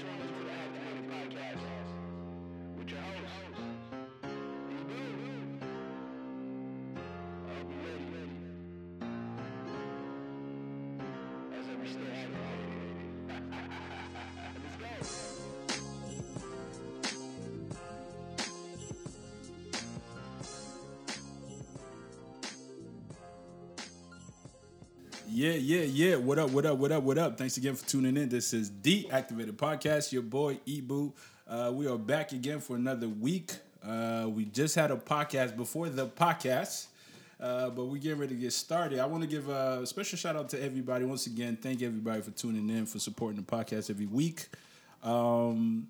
now Yeah, yeah, yeah. What up, what up, what up, what up? Thanks again for tuning in. This is the Activated Podcast, your boy Ebu. Uh, we are back again for another week. Uh, we just had a podcast before the podcast, uh, but we're getting ready to get started. I want to give a special shout out to everybody once again. Thank everybody for tuning in, for supporting the podcast every week. Um,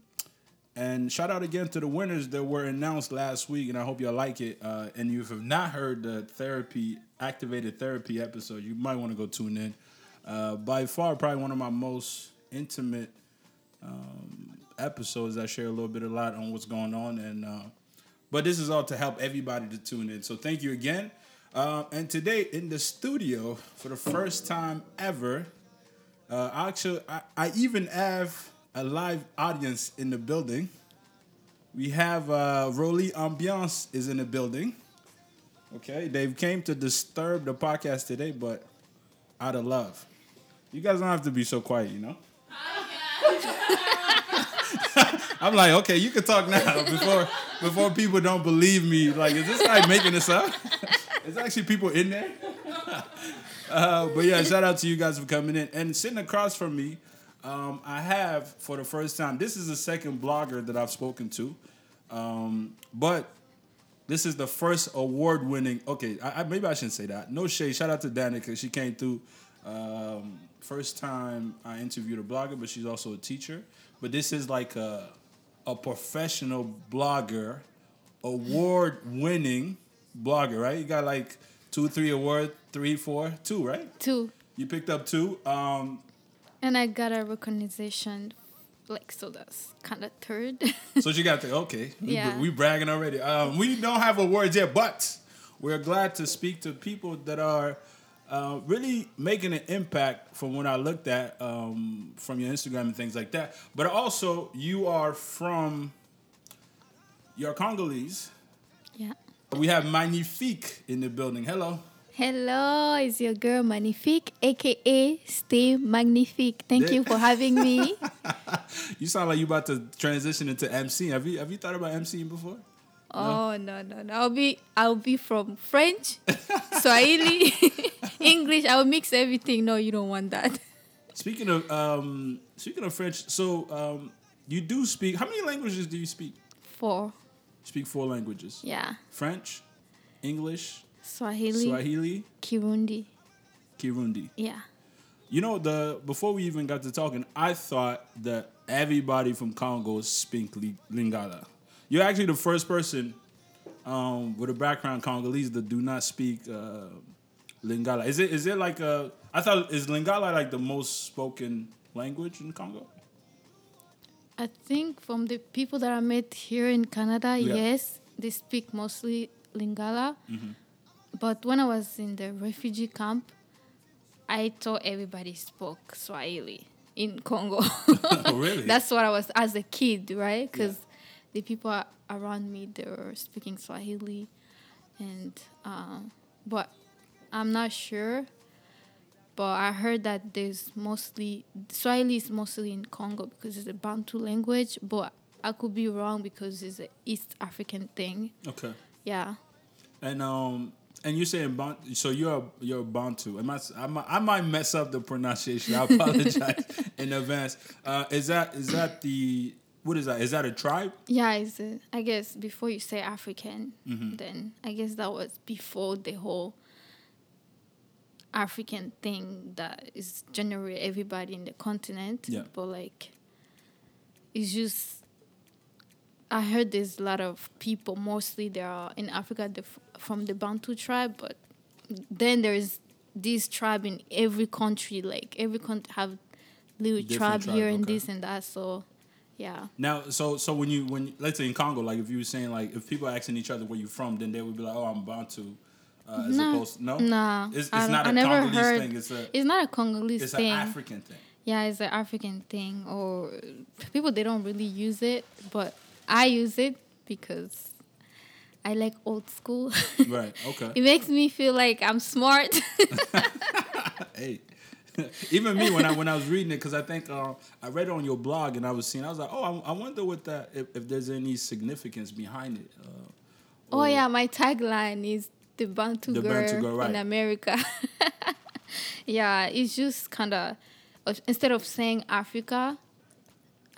and shout out again to the winners that were announced last week, and I hope y'all like it. Uh, and if you have not heard the therapy activated therapy episode, you might want to go tune in. Uh, by far, probably one of my most intimate um, episodes. I share a little bit, a lot on what's going on, and uh, but this is all to help everybody to tune in. So thank you again. Uh, and today in the studio for the first time ever, uh, actually, I, I even have a live audience in the building. We have uh, Rolly Ambiance is in the building. Okay, they came to disturb the podcast today, but out of love. You guys don't have to be so quiet, you know. I'm like, okay, you can talk now before before people don't believe me. Like, is this guy making this up? There's actually people in there. Uh, but yeah, shout out to you guys for coming in. And sitting across from me, um, I have for the first time. This is the second blogger that I've spoken to, um, but this is the first award-winning. Okay, I, I, maybe I shouldn't say that. No shade. Shout out to Danica. She came through. Um, first time I interviewed a blogger, but she's also a teacher. But this is like a a professional blogger, award-winning blogger, right? You got like two, three award, three, four, two, right? Two. You picked up two. Um, And I got a recognition, like, so that's kind of third. so you got the okay. We, Yeah. we bragging already. Um, we don't have awards yet, but we're glad to speak to people that are uh, really making an impact from what I looked at um, from your Instagram and things like that. But also, you are from you're Congolese. yeah. We have Magnifique in the building. Hello. Hello, it's your girl Magnifique, aka Stay Magnifique. Thank you for having me. You sound like you about to transition into MC. Have you have you thought about MCing before? Oh no no no! I'll be I'll be from French, Swahili, English. I'll mix everything. No, you don't want that. Speaking of um, speaking of French, so um, you do speak. How many languages do you speak? Four. Speak four languages: Yeah. French, English, Swahili, Swahili, Kirundi. Kirundi. Yeah. You know, the before we even got to talking, I thought that everybody from Congo speak Lingala. You're actually the first person um, with a background Congolese that do not speak uh, Lingala. Is it is it like a? I thought is Lingala like the most spoken language in Congo? I think from the people that I met here in Canada, Yeah. yes, they speak mostly Lingala. Mm-hmm. But when I was in the refugee camp, I thought everybody spoke Swahili in Congo. Oh, really? That's what I was as a kid, right? Because the people around me they were speaking Swahili, and um, but I'm not sure. But I heard that there's mostly Swahili is mostly in Congo because it's a Bantu language. But I could be wrong because it's an East African thing. Okay. Yeah. And um and you're saying Bantu, so you're you're Bantu. Am I, I might, I might mess up the pronunciation. I apologize in advance. Uh, is that is that the what is that? Is that a tribe? Yeah, it's a, I guess before you say African, Mm-hmm. then I guess that was before the whole African thing that is generally everybody in the continent. Yeah. But like, it's just I heard there's a lot of people, mostly they are in Africa the, from the Bantu tribe, but then there's this tribe in every country. Like every country have little Different tribe, here and this and that. So, yeah. Now, so so when you when let's say in Congo, like if you were saying like if people are asking each other where you from, then they would be like, oh, I'm Bantu, uh, as Nah, opposed no, Nah, it's, it's I, not I a never Congolese heard. thing. It's a It's not a Congolese it's thing. an African thing. Yeah, it's an African thing, or people they don't really use it, but I use it because I like old school. Right. Okay. it makes me feel like I'm smart. hey. Even me when I when I was reading it because I think uh, I read it on your blog and I was seeing I was like oh I, I wonder what that if, if there's any significance behind it. Uh, oh yeah, my tagline is the Bantu The girl Bantu girl, right. in America. yeah, it's just kind of instead of saying Africa,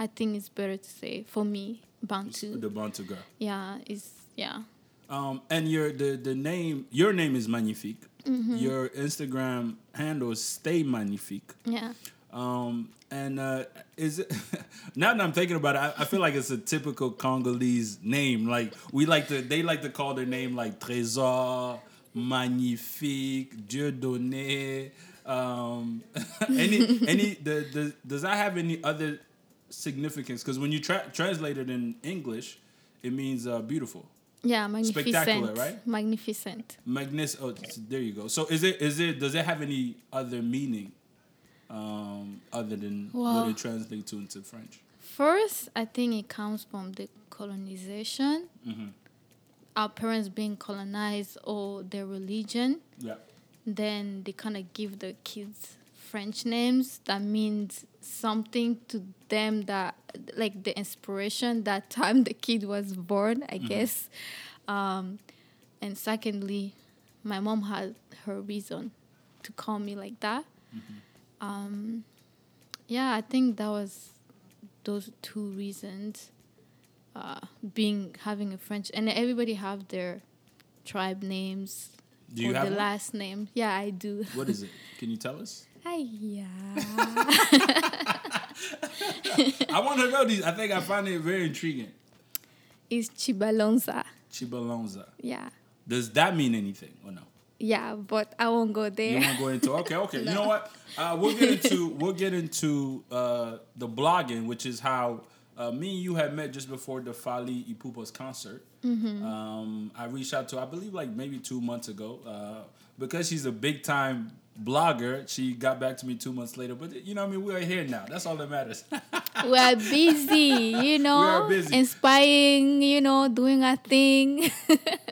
I think it's better to say for me Bantu. the Bantu girl. yeah, it's yeah. Um, and your the the name your name is Magnifique. Mm-hmm. Your Instagram handle Stay Magnifique. Yeah. Um, and uh, is it now that I'm thinking about it, I, I feel like it's a typical Congolese name. Like we like to, they like to call their name like Trésor, Magnifique, Dieu donné. Um, any any the, the does that have any other significance? Because when you tra- translate it in English, it means uh, beautiful. Yeah, magnificent. Spectacular, right? Magnificent. Magnis. Oh, there you go. So is it is it does it have any other meaning, um, other than what Well- it translates to into French? First, I think it comes from the colonization. Mm-hmm. Our parents being colonized or their religion. Yeah. Then they kind of give the kids French names that means something to them that like the inspiration that time the kid was born, I guess. Um, and secondly, my mom had her reason to call me like that. Um, yeah, I think that was those two reasons. Uh, being having a French and everybody have their tribe names Do you or have the one? last name. Yeah, I do. What is it? Can you tell us? Hi, yeah. I want to know these. I think I find it very intriguing. it's Chibalonza. Chibalonza. Yeah. Does that mean anything or no? Yeah, but I won't go there. You to go into okay, okay. You know what? Uh, we'll get into we'll get into uh, the blogging, which is how uh, me and you had met just before the Fally Ipupa's concert. Um, I reached out to I believe like maybe two months ago uh, because she's a big time blogger. She got back to me two months later, but you know I mean. We're here now. That's all that matters. We're busy, you know, we are busy. inspiring, you know, doing our thing.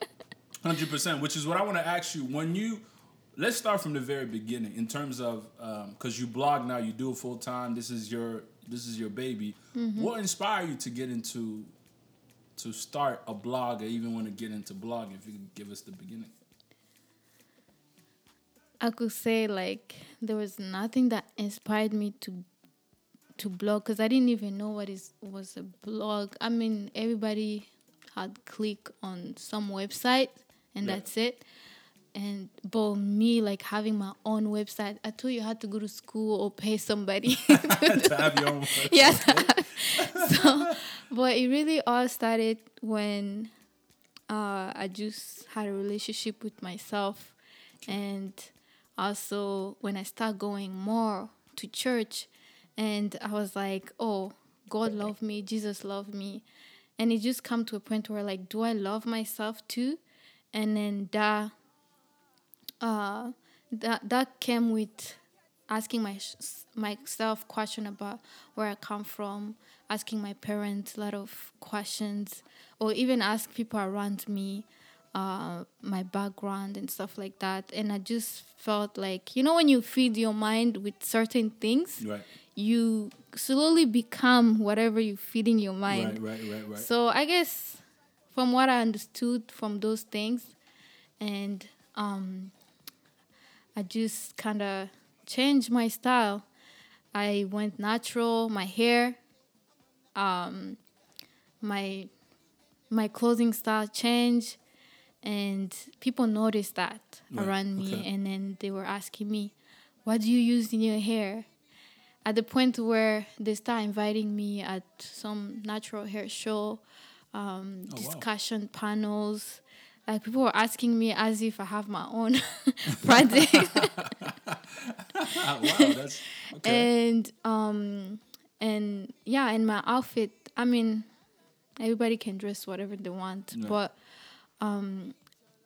Hundred percent, which is what I want to ask you. When you let's start from the very beginning in terms of um, because you blog now, you do it full time. This is your this is your baby. Mm-hmm. What inspired you to get into to start a blog or even want to get into blogging? If you could give us the beginning. I could say like there was nothing that inspired me to to blog because I didn't even know what is was a blog. I mean, everybody had click on some website and Yeah. that's it. And but me like having my own website, I told you I had to go to school or pay somebody. to have your own. website. yes. so, but it really all started when uh, I just had a relationship with myself, and also when I start going more to church, and I was like, oh, God loved me, Jesus loved me, and it just come to a point where like, do I love myself too? And then that uh, that that came with asking my myself question about where I come from, asking my parents a lot of questions, or even ask people around me uh, my background and stuff like that. And I just felt like you know when you feed your mind with certain things, Right, you slowly become whatever you feed in your mind. right, right, right, right. So I guess from what I understood from those things, and um, I just kind of changed my style. I went natural, my hair, um, my my clothing style changed, and people noticed that Right, around me, okay. and then they were asking me, "What do you use in your hair?" At the point where they start inviting me at some natural hair show, um, Oh, wow. discussion panels. Like people were asking me as if I have my own project. Wow, that's okay. and um and yeah and my outfit i mean everybody can dress whatever they want but um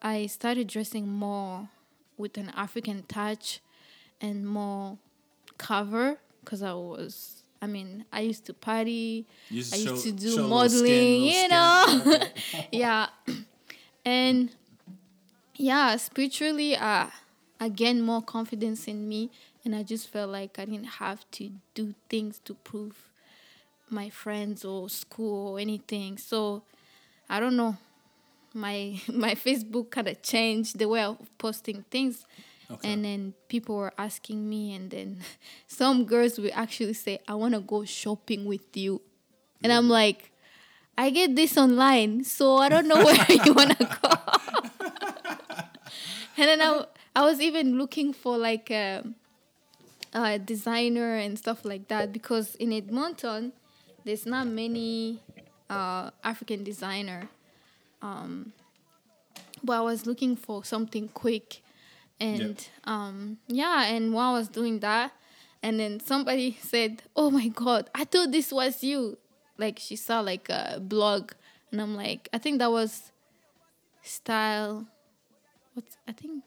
i started dressing more with an african touch and more cover because I was. I mean, I used to party. Used I used show- to do modeling, you know. Yeah, and yeah, spiritually, uh, I gained more confidence in me, and I just felt like I didn't have to do things to prove my friends or school or anything. So I don't know. My my Facebook kind of changed the way of posting things. Okay. And then people were asking me, and then some girls will actually say, I want to go shopping with you. And I'm like, I get this online, so I don't know where you want to go. and then I, I was even looking for like a, a designer and stuff like that because in Edmonton, there's not many uh, African designer. Um, but I was looking for something quick, and um, yeah, and while I was doing that, and then somebody said, "Oh my God, I thought this was you." Like she saw like a blog, and I'm like, I think that was style. What's I think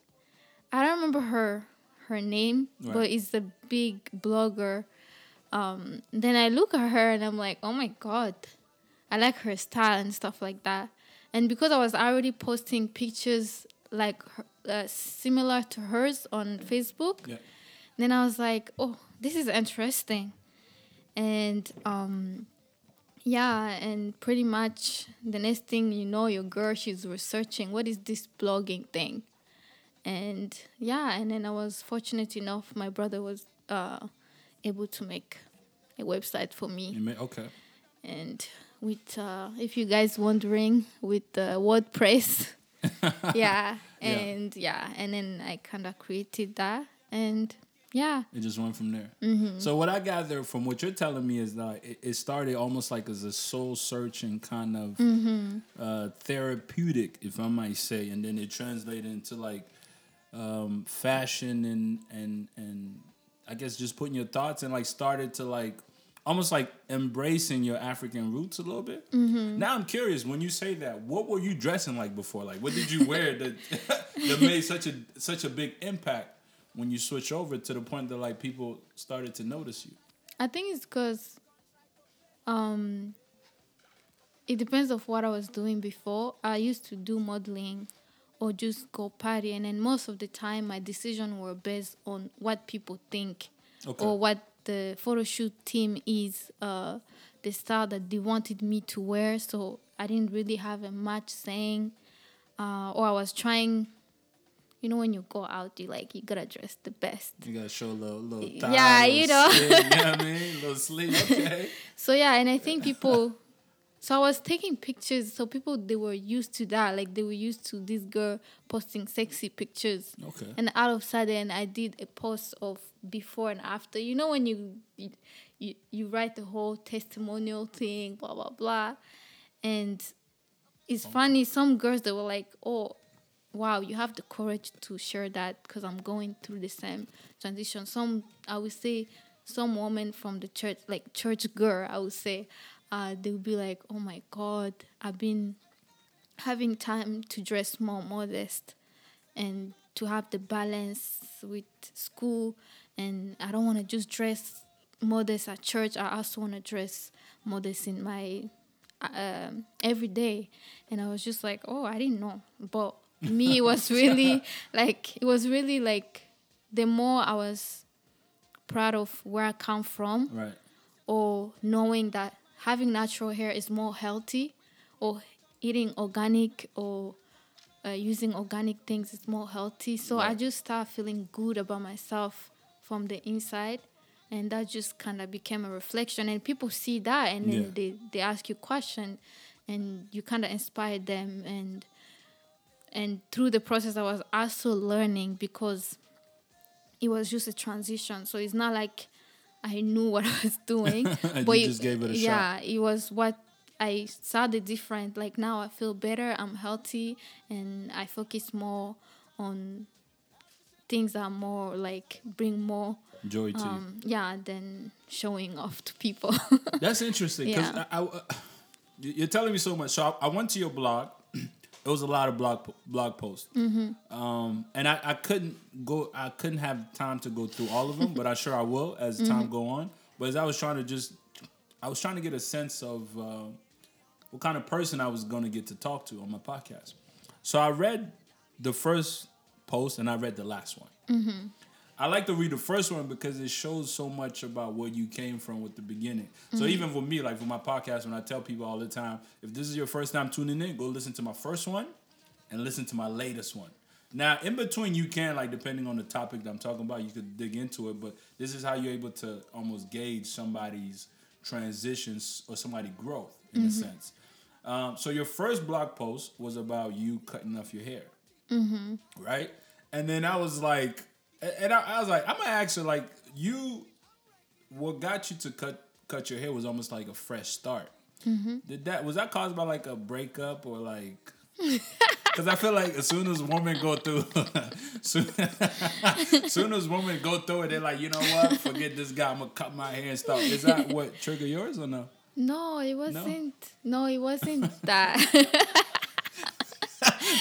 I don't remember her her name, Right. but it's a big blogger. Um, then I look at her and I'm like, oh my god, I like her style and stuff like that. And because I was already posting pictures like uh, similar to hers on Facebook, Yeah. then I was like, oh, this is interesting. And um, yeah, and pretty much the next thing you know, your girl, she's researching what is this blogging thing. And yeah, and then I was fortunate enough, my brother was uh, able to make a website for me may, okay. and with uh, if you guys wondering with uh, WordPress, yeah, Yeah. and yeah. and then I kind of created that, and yeah, It just went from there. Mm-hmm. So what I gather from what you're telling me is that it, it started almost like as a soul searching kind of Mm-hmm. uh, therapeutic, if I might say, and then it translated into like um, fashion and and and I guess just putting your thoughts and like started to like almost like embracing your African roots a little bit. Mm-hmm. Now I'm curious when you say that, what were you dressing like before? Like what did you wear that that made such a such a big impact when you switch over to the point that like people started to notice you? I think it's because um, it depends of what I was doing before. I used to do modeling or just go party, and then most of the time my decision were based on what people think Okay. or what the photo shoot team is, uh, the style that they wanted me to wear. So I didn't really have a much saying, uh, or I was trying. You know, when you go out, you like you gotta dress the best. You gotta show a little little Yeah, thigh, you know. skin, you know what I mean? little sleeve. Okay. So yeah, and I think people. So I was taking pictures. So people they were used to that. Like they were used to this girl posting sexy pictures. Okay. And out of sudden, I did a post of before and after. You know when you you you, you write the whole testimonial thing, blah blah blah, and it's funny. Some girls they were like, "Oh, wow, you have the courage to share that because I'm going through the same transition." Some I would say, some woman from the church, like church girl, I would say, uh, they would be like, "Oh my God, I've been having time to dress more modest." and to have the balance with school and I don't want to just dress modest at church. I also want to dress modest in my um, every day. And I was just like, oh, I didn't know. But me, it was really like it was really like the more I was proud of where I come from Right. or knowing that having natural hair is more healthy or eating organic or uh, using organic things is more healthy. So i just started feeling good about myself from the inside and that just kind of became a reflection. And people see that and then Yeah. they, they ask you question and you kind of inspire them and and through the process i was also learning because it was just a transition. So it's not like i knew what i was doing but it- just gave it a shot. yeah it was what i saw the different like now i feel better i'm healthy and i focus more on things that are more like bring more Joy to um yeah than showing off to people That's interesting because Yeah. I, I- uh, you're telling me so much. So I, I went to your blog. It was a lot of blog blog posts. Mm-hmm. Um, and I, I couldn't go. I couldn't have time to go through all of them, but I sure I will as Mm-hmm. time go on. But as I was trying to just, I was trying to get a sense of uh, what kind of person I was going to get to talk to on my podcast. So I read the first post and I read the last one. Mm-hmm. I like to read the first one because it shows so much about where you came from with the beginning. So Mm-hmm. even for me, like for my podcast, when I tell people all the time, if this is your first time tuning in, go listen to my first one and listen to my latest one. Now, in between, you can like depending on the topic that I'm talking about, you could dig into it. But this is how you're able to almost gauge somebody's transitions or somebody growth in a sense. Um, so your first blog post was about you cutting off your hair, right? And then I was like, and I, I was like, I'm gonna ask her like, you, what got you to cut cut your hair was almost like a fresh start. Mm-hmm. Did that was that caused by like a breakup or like? Because I feel like as soon as women go through, soon, soon as women go through it, they're like, you know what? Forget this guy. I'm gonna cut my hair and stuff. Is that what triggered yours or no? No, it wasn't. No, it wasn't that.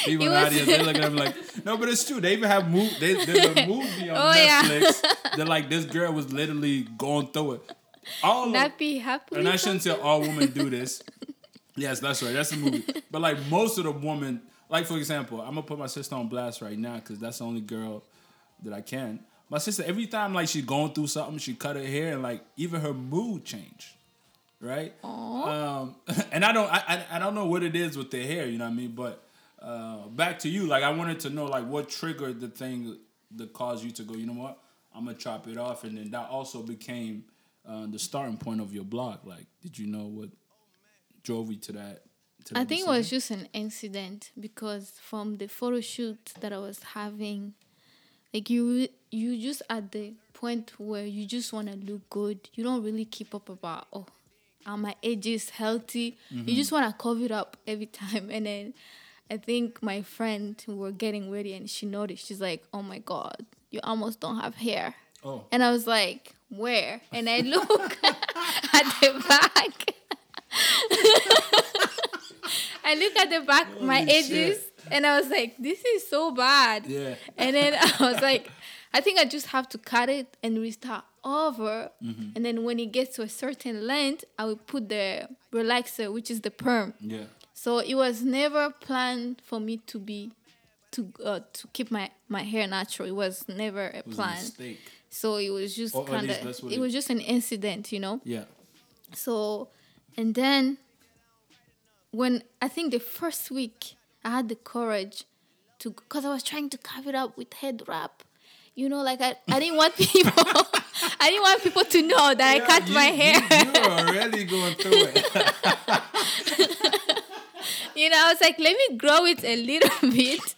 People in the audience, they looking at me like, no, but it's true. They even have move. They, there's a movie on Oh, yeah. Netflix that like this girl was literally going through it. All Not be happy. and I shouldn't say all women do this. Yes, that's right. That's the movie. But like most of the women, like for example, I'm gonna put my sister on blast right now because that's the only girl that I can. My sister, every time like she's going through something, she cut her hair and like even her mood changed. Right? Um, and I don't I, I I don't know what it is with their hair, you know what I mean? But uh, back to you, like I wanted to know like what triggered the thing that caused you to go, you know what? I'm gonna chop it off and then that also became uh, the starting point of your blog. Like, did you know what drove you to that? To I think it was just an incident because from the photo shoot that I was having, like you, you just at the point where you just want to look good. You don't really keep up about oh, are my edges healthy? You just want to cover it up every time. And then I think my friend we were getting ready and she noticed. She's like, oh my god, you almost don't have hair. Oh, And I was like, where? And I look at the back. I look at the back, my edges, shit. and I was like, this is so bad. Yeah. And then I was like, I think I just have to cut it and restart over. Mm-hmm. And then when it gets to a certain length, I will put the relaxer, which is the perm. yeah. So it was never planned for me to be to uh, to keep my my hair natural. It was never a It was a plan. mistake. So it was just kind of it, it- was just an incident, you know. Yeah. So and then when I think the first week I had the courage to because I was trying to cover it up with head wrap. You know, like I, I didn't want people I didn't want people to know that I cut you- my hair. You, you were already going through it. you know, I was like, let me grow it a little bit.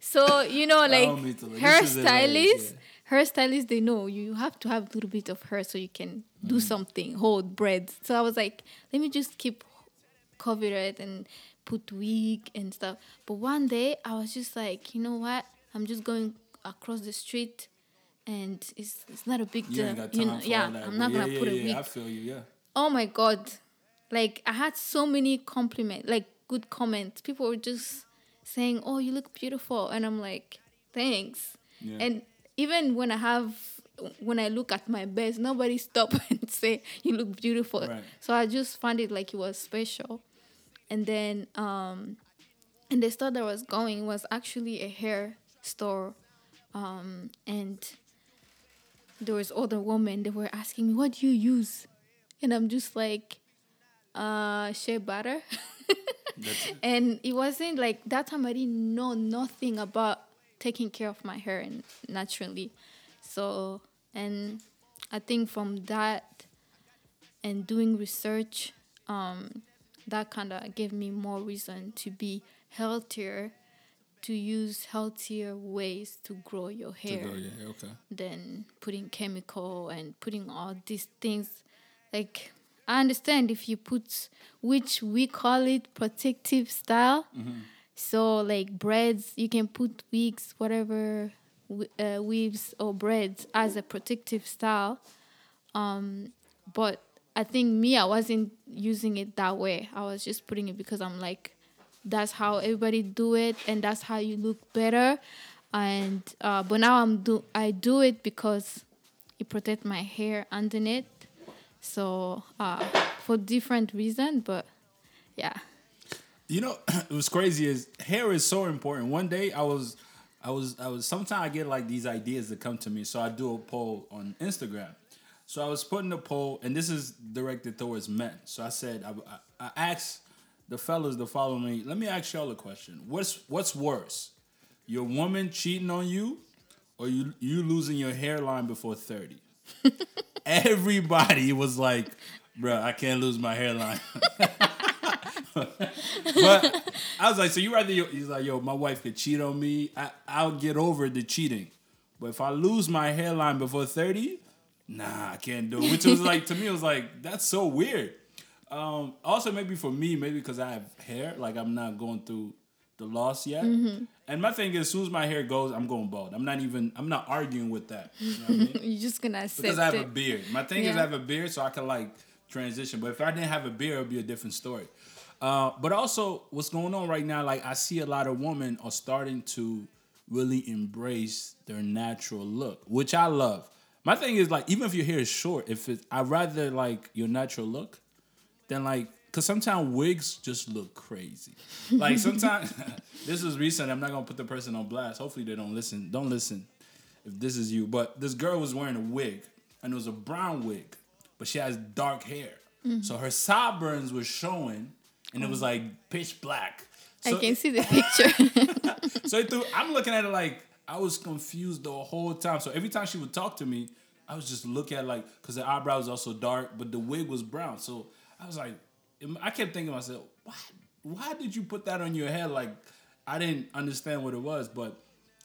So, you know, like don't mean to laugh. This is hilarious, hairstylists, hairstylists, they know you have to have a little bit of hair so you can do Mm-hmm. something, hold braids. So I was like, let me just keep cover it and put wig and stuff. But one day I was just like, you know what? I'm just going across the street and it's it's not a big deal. got You know, yeah. I'm not yeah, gonna yeah, put a wig I feel you. Yeah. oh my god like i had so many compliments. like good comments. People were just saying oh you look beautiful. And i'm like thanks. Yeah. and even when i have when i look at my best nobody stop and say you look beautiful. Right. so i just found it like it was special. And then um and the store that I was going was actually a hair store. Um and there was other women they were asking me what do you use? And i'm just like uh shea butter. and it wasn't like that time i didn't know nothing about taking care of my hair and naturally so and i think from that and doing research um that kind of gave me more reason to be healthier to use healthier ways to grow your hair go, yeah, okay. than putting chemical and putting all these things like i understand if you put which we call it protective style. So like braids you can put wigs whatever uh, weaves or braids as a protective style. Um but i think me i wasn't using it that way. I was just putting it because i'm like that's how everybody do it and that's how you look better. And uh, but now i'm do i do it because it protect my hair underneath so uh, for different reason but yeah You know, it was crazy. Is hair is so important. One day I was, I was, I was. Sometimes I get like these ideas that come to me, so I do a poll on Instagram. So I was putting a poll, and this is directed towards men. So I said, I, I, I asked the fellas to follow me. Let me ask y'all a question. What's what's worse, your woman cheating on you, or you you losing your hairline before thirty? Everybody was like, bro, I can't lose my hairline." but I was like, so you rather? He's like, yo, my wife could cheat on me. I, I'll get over the cheating, but if I lose my hairline before thirty, nah, I can't do it. Which was like to me, it was like that's so weird. Um, also, maybe for me, maybe because I have hair, like I'm not going through the loss yet. And my thing is, as soon as my hair goes, I'm going bald. I'm not even. I'm not arguing with that. You know what I mean? you're just gonna accept because I have it a beard. My thing is I have a beard, so I can like transition. But if I didn't have a beard, it'd be a different story. Uh, but also, what's going on right now? Like I see a lot of women are starting to really embrace their natural look, which I love. My thing is like, even if your hair is short, if it, I rather like your natural look than like, cause sometimes wigs just look crazy. Like sometimes, this is recent. I'm not gonna put the person on blast. Hopefully they don't listen. Don't listen if this is you. But this girl was wearing a wig, and it was a brown wig, but she has dark hair. Mm-hmm. So her sideburns were showing, and it was like pitch black. i So, can see the picture so threw, I'm looking at it like I was confused the whole time. So every time she would talk to me, I was just looking at like because the eyebrow was also dark, but the wig was brown. So I was like, I kept thinking to myself, why? Why did you put that on your head? Like I didn't understand what it was. But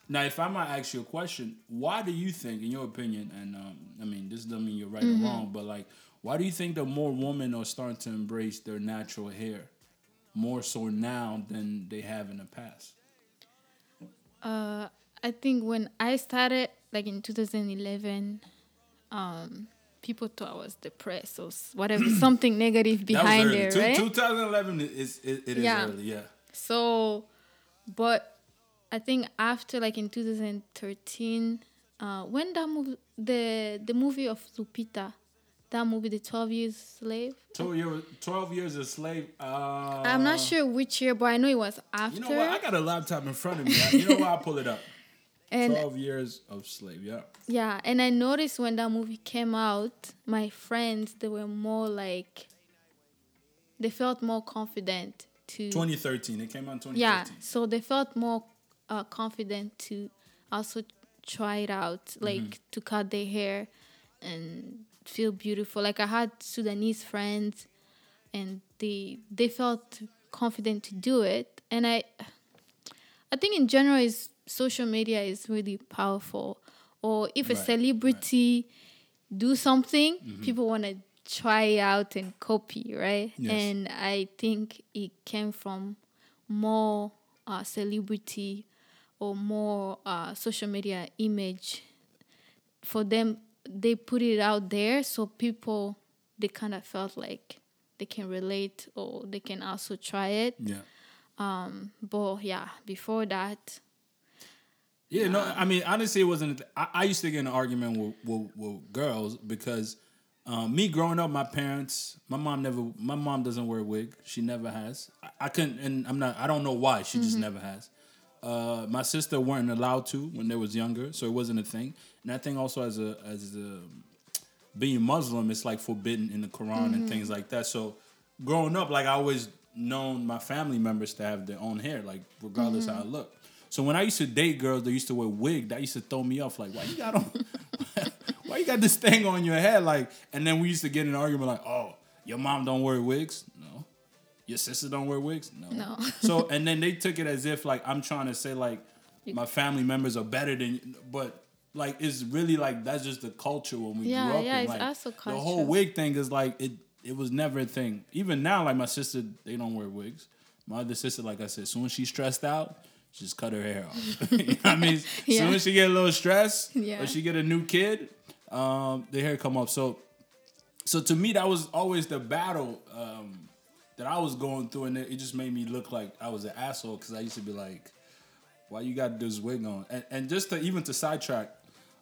now, if I might ask you a question, why do you think, in your opinion, and um, I mean this doesn't mean you're right or wrong, but like, why do you think that more women are starting to embrace their natural hair more so now than they have in the past? Uh, I think when I started, like in 2011, um, people thought I was depressed or whatever, something negative behind that there, was early. right? 2011 is it, it is Yeah. early, yeah. So, but I think after like in 2013, uh, when that movie, the the movie of Lupita, that movie, The 12 Years Slave. Twelve years, twelve years a slave. Uh, I'm not sure which year, but I know it was after. You know what? I got a laptop in front of me. You know what? I'll pull it up. And Twelve years of slave. Yeah. Yeah, and I noticed when that movie came out, my friends they were more like they felt more confident to 2013. It came out in 2013. yeah, so they felt more uh, confident to also try it out, like to cut their hair and feel beautiful. Like I had Sudanese friends, and they they felt confident to do it, and I I think in general is social media is really powerful. Or if a Right, right. celebrity do something, people want to try out and copy, right? Yes. And I think it came from more uh, celebrity or more uh, social media image. For them, they put it out there, so people they kind of felt like they can relate or they can also try it. Yeah. Um, but yeah, before that, Yeah, no, I mean, honestly, it wasn't. I, I used to get in an argument with, with, with girls because um, me growing up, my parents, my mom never, my mom doesn't wear a wig. She never has. I, I couldn't, and I'm not, I don't know why. She just never has. Uh, my sister weren't allowed to when they was younger, so it wasn't a thing. And I think also as a as a being Muslim, it's like forbidden in the Quran and things like that. So growing up, like I always known my family members to have their own hair, like regardless how I look. So when I used to date girls that used to wear wig, that used to throw me off. Like, why you got on? why you got this thing on your head? Like, and then we used to get in an argument like, oh, your mom don't wear wigs? No. Your sister don't wear wigs? No. No. so and then they took it as if like I'm trying to say like my family members are better than, you. but like it's really like that's just the culture when we Yeah, grew up. yeah, in. it's like, also The whole wig thing is like it. It was never a thing. Even now, like my sister, they don't wear wigs. My other sister, like I said, as soon as she's stressed out, just cut her hair off. you know I mean? As soon as she get a little stressed, Yeah. or she get a new kid, um, the hair come up. So, so to me, that was always the battle. Um, that I was going through, and it, it just made me look like I was an asshole because I used to be like, "Why you got this wig on?" And, and just to even to sidetrack,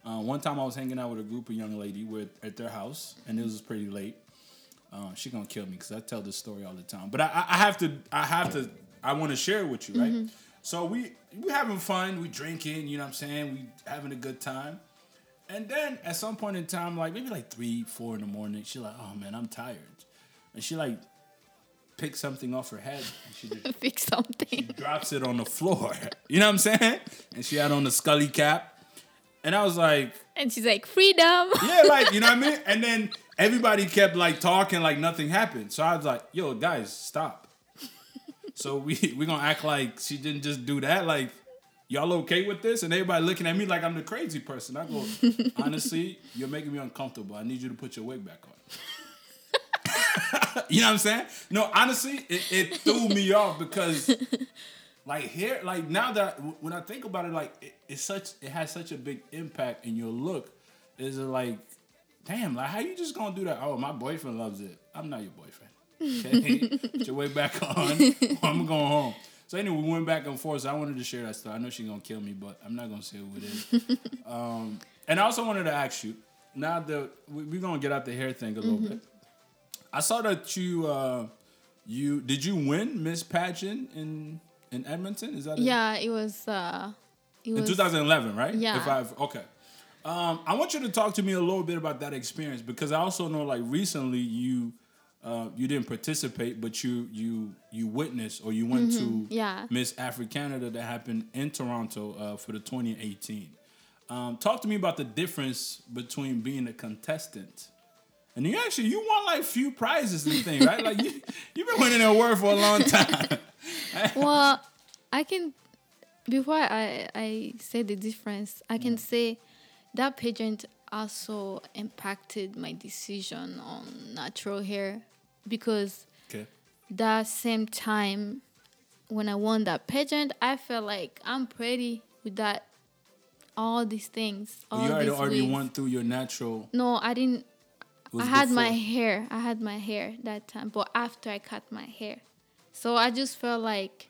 uh, one time I was hanging out with a group of young lady with at their house, and it was pretty late. Uh, she gonna kill me because I tell this story all the time. But I, I I have to, I have to, I want to share it with you, right? So we we having fun, we drinking, you know what I'm saying? We having a good time. And then at some point in time, like maybe like three, four in the morning, she like, oh man, I'm tired. And she like picks something off her head and she just Fix something. She drops it on the floor. You know what I'm saying? And she had on the scully cap. And I was like, And she's like, freedom. yeah, like, you know what I mean? And then everybody kept like talking like nothing happened. So I was like, yo, guys, stop. So we we gonna act like she didn't just do that. Like, y'all okay with this? And everybody looking at me like I'm the crazy person. I go, honestly, you're making me uncomfortable. I need you to put your wig back on. you know what I'm saying? No, honestly, it, it threw me off because like here, like now that when I think about it, like it, it's such it has such a big impact in your look. Is it like, damn, like how you just gonna do that? Oh, my boyfriend loves it. I'm not your boyfriend. Okay, put your way back on. I'm going home. So anyway, we went back and forth. So I wanted to share that story. I know she's gonna kill me, but I'm not gonna say who it is. um, and I also wanted to ask you. Now that we, we're gonna get out the hair thing a little bit. I saw that you uh, you did you win Miss Pageant in in Edmonton? Is that it? yeah, it was. uh it in was 2011, right? Yeah. If I've okay. Um, I want you to talk to me a little bit about that experience because I also know like recently you uh, you didn't participate, but you you you witnessed or you went to Mm-hmm. yeah. Miss Afri Canada that happened in Toronto uh, for the 2018. Um, talk to me about the difference between being a contestant. And you actually you won like few prizes and things, right? Like you you've been winning that award for a long time. well, I can before I I say the difference, I can say that pageant also impacted my decision on natural hair because okay. that same time when I won that pageant, I felt like I'm pretty with that all these things. All you already already through your natural. No, I didn't I had my hair. I had my hair that time, but after I cut my hair, so I just felt like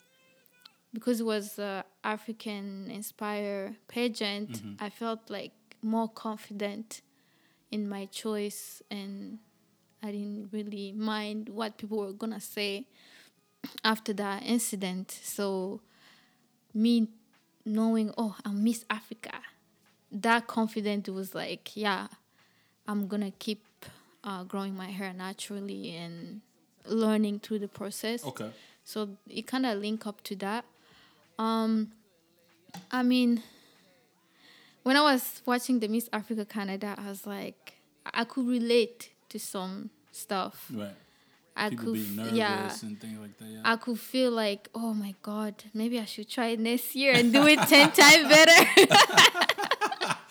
because it was a African inspired pageant, Mm-hmm. I felt like more confident in my choice, and I didn't really mind what people were gonna say after that incident. So me knowing, oh, I'm Miss Africa, that confidence was like, yeah, I'm gonna keep uh, growing my hair naturally and learning through the process. Okay. So it kind of link up to that. Um, I mean, when I was watching the Miss Africa Canada, I was like, I could relate to some stuff. Right. I People could, yeah, and things like that. Yeah. I could feel like, oh my god, maybe I should try it next year and do it ten times better.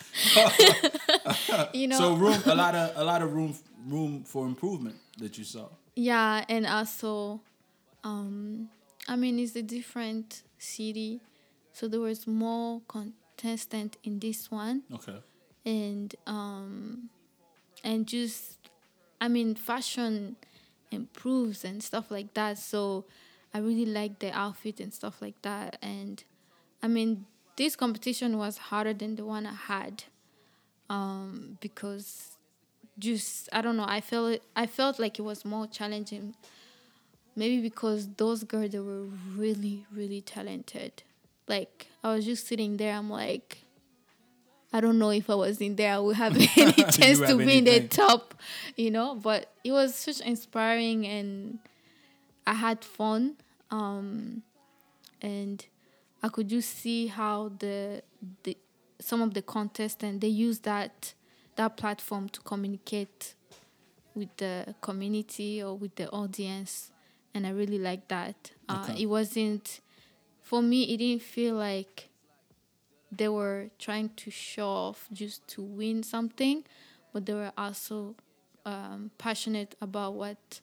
you know, so room a lot of a lot of room room for improvement that you saw. Yeah, and also, um, I mean, it's a different city, so there was more contestant in this one, Okay. and um, and just, I mean, fashion improves and stuff like that. So I really like the outfit and stuff like that, and I mean, this competition was harder than the one I had, um, because just I don't know. I felt I felt like it was more challenging. Maybe because those girls they were really really talented. Like I was just sitting there. I'm like, I don't know if I was in there, I would have any chance to be in the top, you know. But it was such inspiring, and I had fun. Um, and I could just see how the the some of the contestants and they use that that platform to communicate with the community or with the audience and I really like that. Uh, It wasn't for me. It didn't feel like they were trying to show off just to win something, but they were also um, passionate about what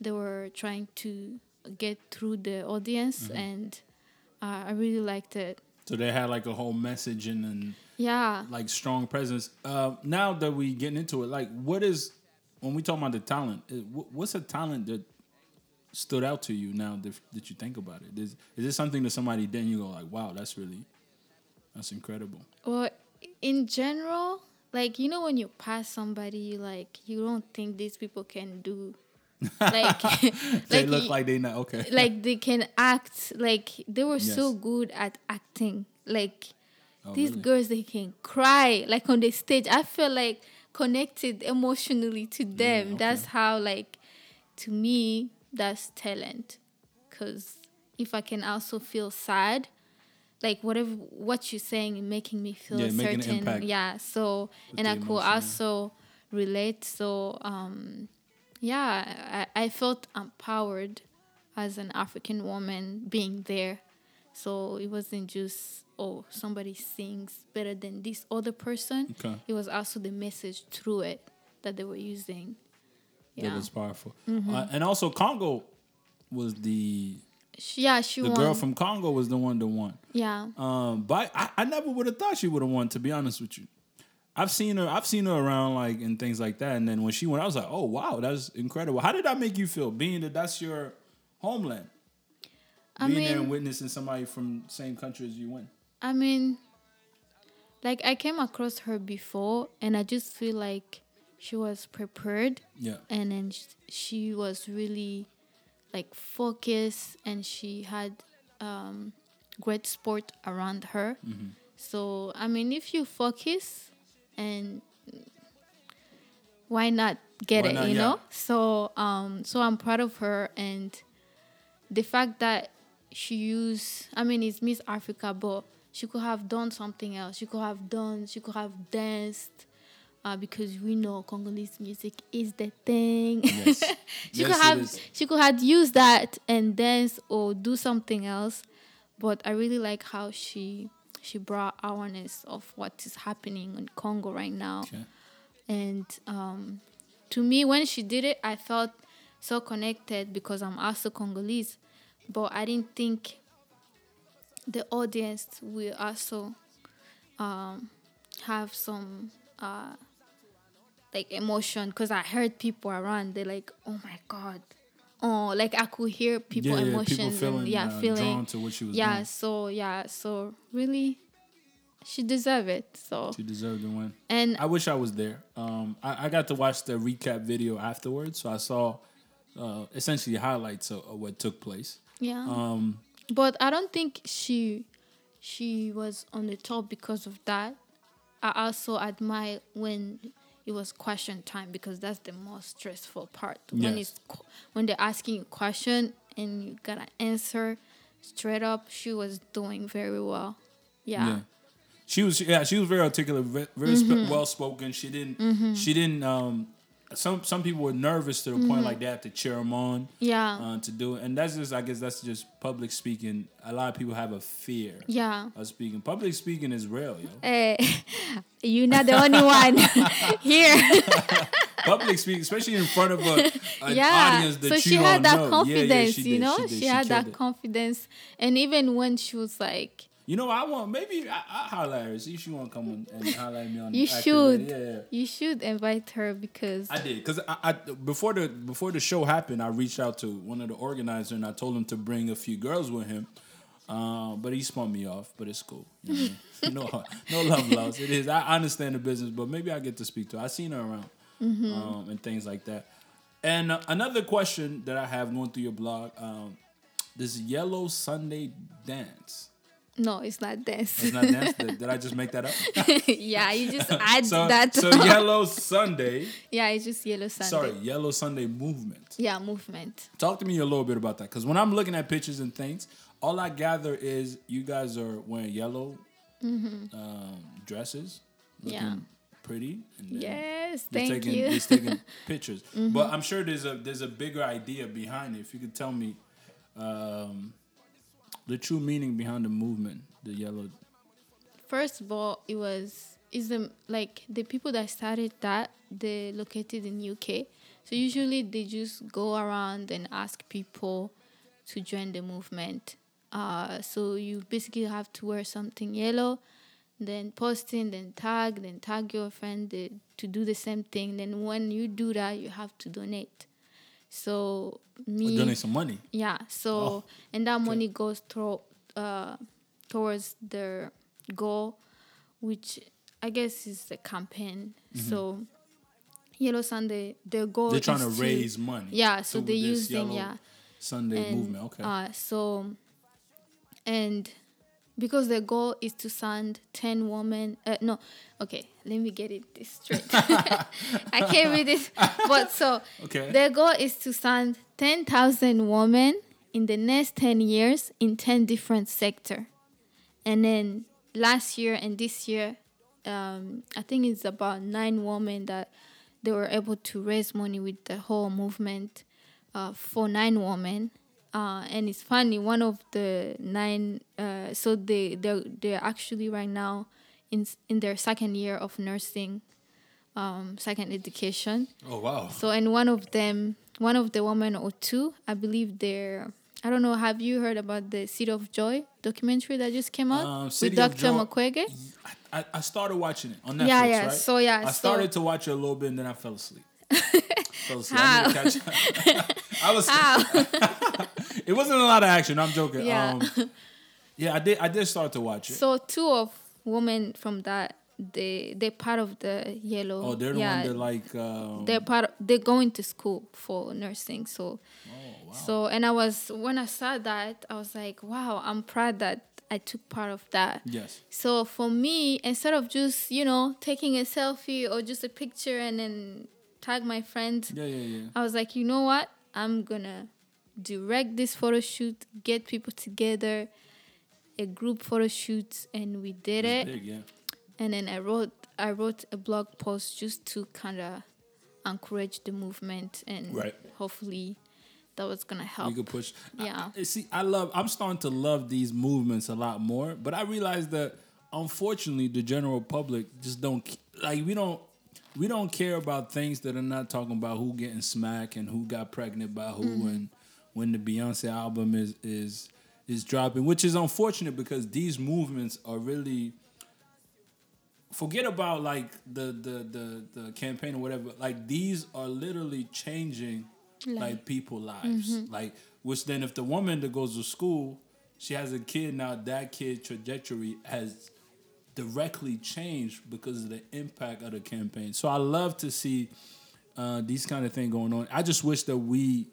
they were trying to get through the audience, and uh, I really liked it. So they had like a whole message and, and Yeah. like strong presence. Uh, now that we getting into it, like what is when we talk about the talent? What's a talent that stood out to you now that, that you think about it? Is is it something that somebody did and you go like, wow, that's really that's incredible. Well, in general, like you know when you pass somebody, you like you don't think these people can do like They like look like they not okay. like they can act like they were so good at acting like Oh, these really? girls they can cry like on the stage i feel like connected emotionally to mm, them okay. that's how like to me that's talent because if i can also feel sad like whatever what you're saying making me feel Yeah, a making an certain. impact. Yeah so and i could also relate. So um yeah I, I felt empowered as an african woman being there. So it wasn't just oh somebody sings better than this other person. Okay. it was also the message through it that they were using. That yeah. was powerful. Mm-hmm. Uh, and also Congo was the She- yeah she the won girl from Congo was the one that won. yeah Um, but I, I never would have thought she would have won. To be honest with you, I've seen her. I've seen her around like and things like that. And then when she went, I was like, oh wow, that's incredible. How did that make you feel? Being that that's your homeland, I being there and witnessing somebody from the same country as you win. I mean, like I came across her before, and I just feel like she was prepared, Yeah, and then sh- she was really like focus and she had um, great sport around her. Mm-hmm. So I mean, if you focus, and why not get Why it? not? you Yeah. know. So um, so I'm proud of her, and the fact that she used i mean it's miss africa but she could have done something else she could have done she could have danced uh, because we know congolese music is the thing Yes. she Yes, could have she could have used that and dance or do something else but i really like how she she brought awareness of what is happening in congo right now okay. and um, to me when she did it i felt so connected because i'm also congolese but i didn't think the audience will also um, have some uh, like emotion because i heard people around they're like oh my god oh like i could hear people yeah, yeah, emotions people feeling, and yeah uh, feeling drawn to what she was yeah doing. so yeah so really she deserved it so She deserved to win. and I wish I was there. Um, I, I got to watch the recap video afterwards, so I saw uh, essentially highlights of, of what took place. Yeah. Um, but I don't think she she was on the top because of that. I also admire when it was question time because that's the most stressful part. When it's when they're asking you a question and you gotta answer straight up. She was doing very well. Yeah. yeah. She was yeah she was very articulate, very Mm-hmm. well spoken. She didn't she didn't um some some people were nervous to the point like they had to cheer them on Mm-hmm. Yeah. uh, to do it, and that's just I guess that's just public speaking. A lot of people have a fear yeah. of speaking. Public speaking is real, yo. Eh, you're not the only one here. public speaking, especially in front of a, an yeah. audience that so you she had that know. Confidence, yeah, she you know. she, She, she had that it. confidence, and even when she was like, You know, I want maybe I, I holler at her. See if she want to come and, and holler at me on. "You should, Yeah, yeah. you should invite her because I did because I, I before the before the show happened, I reached out to one of the organizers and I told him to bring a few girls with him. Uh, but he spun me off. But it's cool. You know I mean? no, no love lost. It is. I understand the business, but maybe I get to speak to her. I seen her around um, and things like that. And uh, another question that I have going through your blog: um, this yellow Sunday dance. No, it's not dance. It's not dance. did, did I just make that up? yeah, you just add so, that. so yellow Sunday. yeah, it's just yellow Sunday. Sorry, yellow Sunday movement. Yeah, movement. Talk to me a little bit about that, because when I'm looking at pictures and things, all I gather is you guys are wearing yellow um, dresses, looking Yeah. pretty. Yes, thank taking, you. Mm-hmm. You're taking pictures, but I'm sure there's a there's a bigger idea behind it. If you could tell me um, the true meaning behind the movement, the yellow. First of all, it was is the like the people that started that they located in UK. So usually they just go around and ask people to join the movement. Uh, so you basically have to wear something yellow, then posting, then tag, then tag your friend the, to do the same thing. Then when you do that, you have to donate. So me Donate some money. yeah. So Oh, and that money goes through uh, towards their goal, which I guess is the campaign. So Yellow Sunday, their goal Mm-hmm. They're trying to is raise money. Yeah, so they're this using yeah Sunday and, movement. Okay. Uh, so, and because the goal is to send 10 women, uh, no, okay, let me get it this straight. I can't read it. But so, Okay. their goal is to send 10,000 women in the next 10 years in 10 different sector. And then last year and this year, um, I think it's about nine women that they were able to raise money with the whole movement uh, for nine women. Uh, and it's funny, one of the nine, uh, so they they're, they're actually right now in in their second year of nursing, um, second education. oh wow. So and one of them, one of the women or two, I believe they're. I don't know. Have you heard about the City of Joy documentary that just came out Um, with Dr. Joy- Mukwege? I, I started watching it on Netflix, Yeah, yeah. right? So, yeah, I so- started to watch it a little bit and then I fell asleep. fell asleep. I, I was. it wasn't a lot of action. I'm joking. Yeah. Um, yeah, I did. I did start to watch it. So two of women from that they they're part of the yellow. oh, they're the yeah, one that like. Um, they're part. Of, they're going to school for nursing. So, Oh, wow. so and I was when I saw that I was like, wow, I'm proud that I took part of that. yes. So for me, instead of just you know taking a selfie or just a picture and then tag my friends, Yeah, yeah, yeah. I was like, you know what? I'm gonna direct this photo shoot, get people together, a group photo shoot, and we did it. big, yeah. And then I wrote I wrote a blog post just to kind of encourage the movement, and Right. hopefully that was gonna help. You could push. Yeah. I, see, I love. I'm starting to love these movements a lot more, but I realize that unfortunately, the general public just don't like. We don't. We don't care about things that are not talking about who getting smacked and who got pregnant by who Mm-hmm. and when the Beyonce album is is is dropping, which is unfortunate because these movements are really forget about like the the the the campaign or whatever. Like these are literally changing like people lives. Mm-hmm. Like which then if the woman that goes to school, she has a kid now, that kid trajectory has directly changed because of the impact of the campaign. So I love to see uh, these kind of things going on. I just wish that we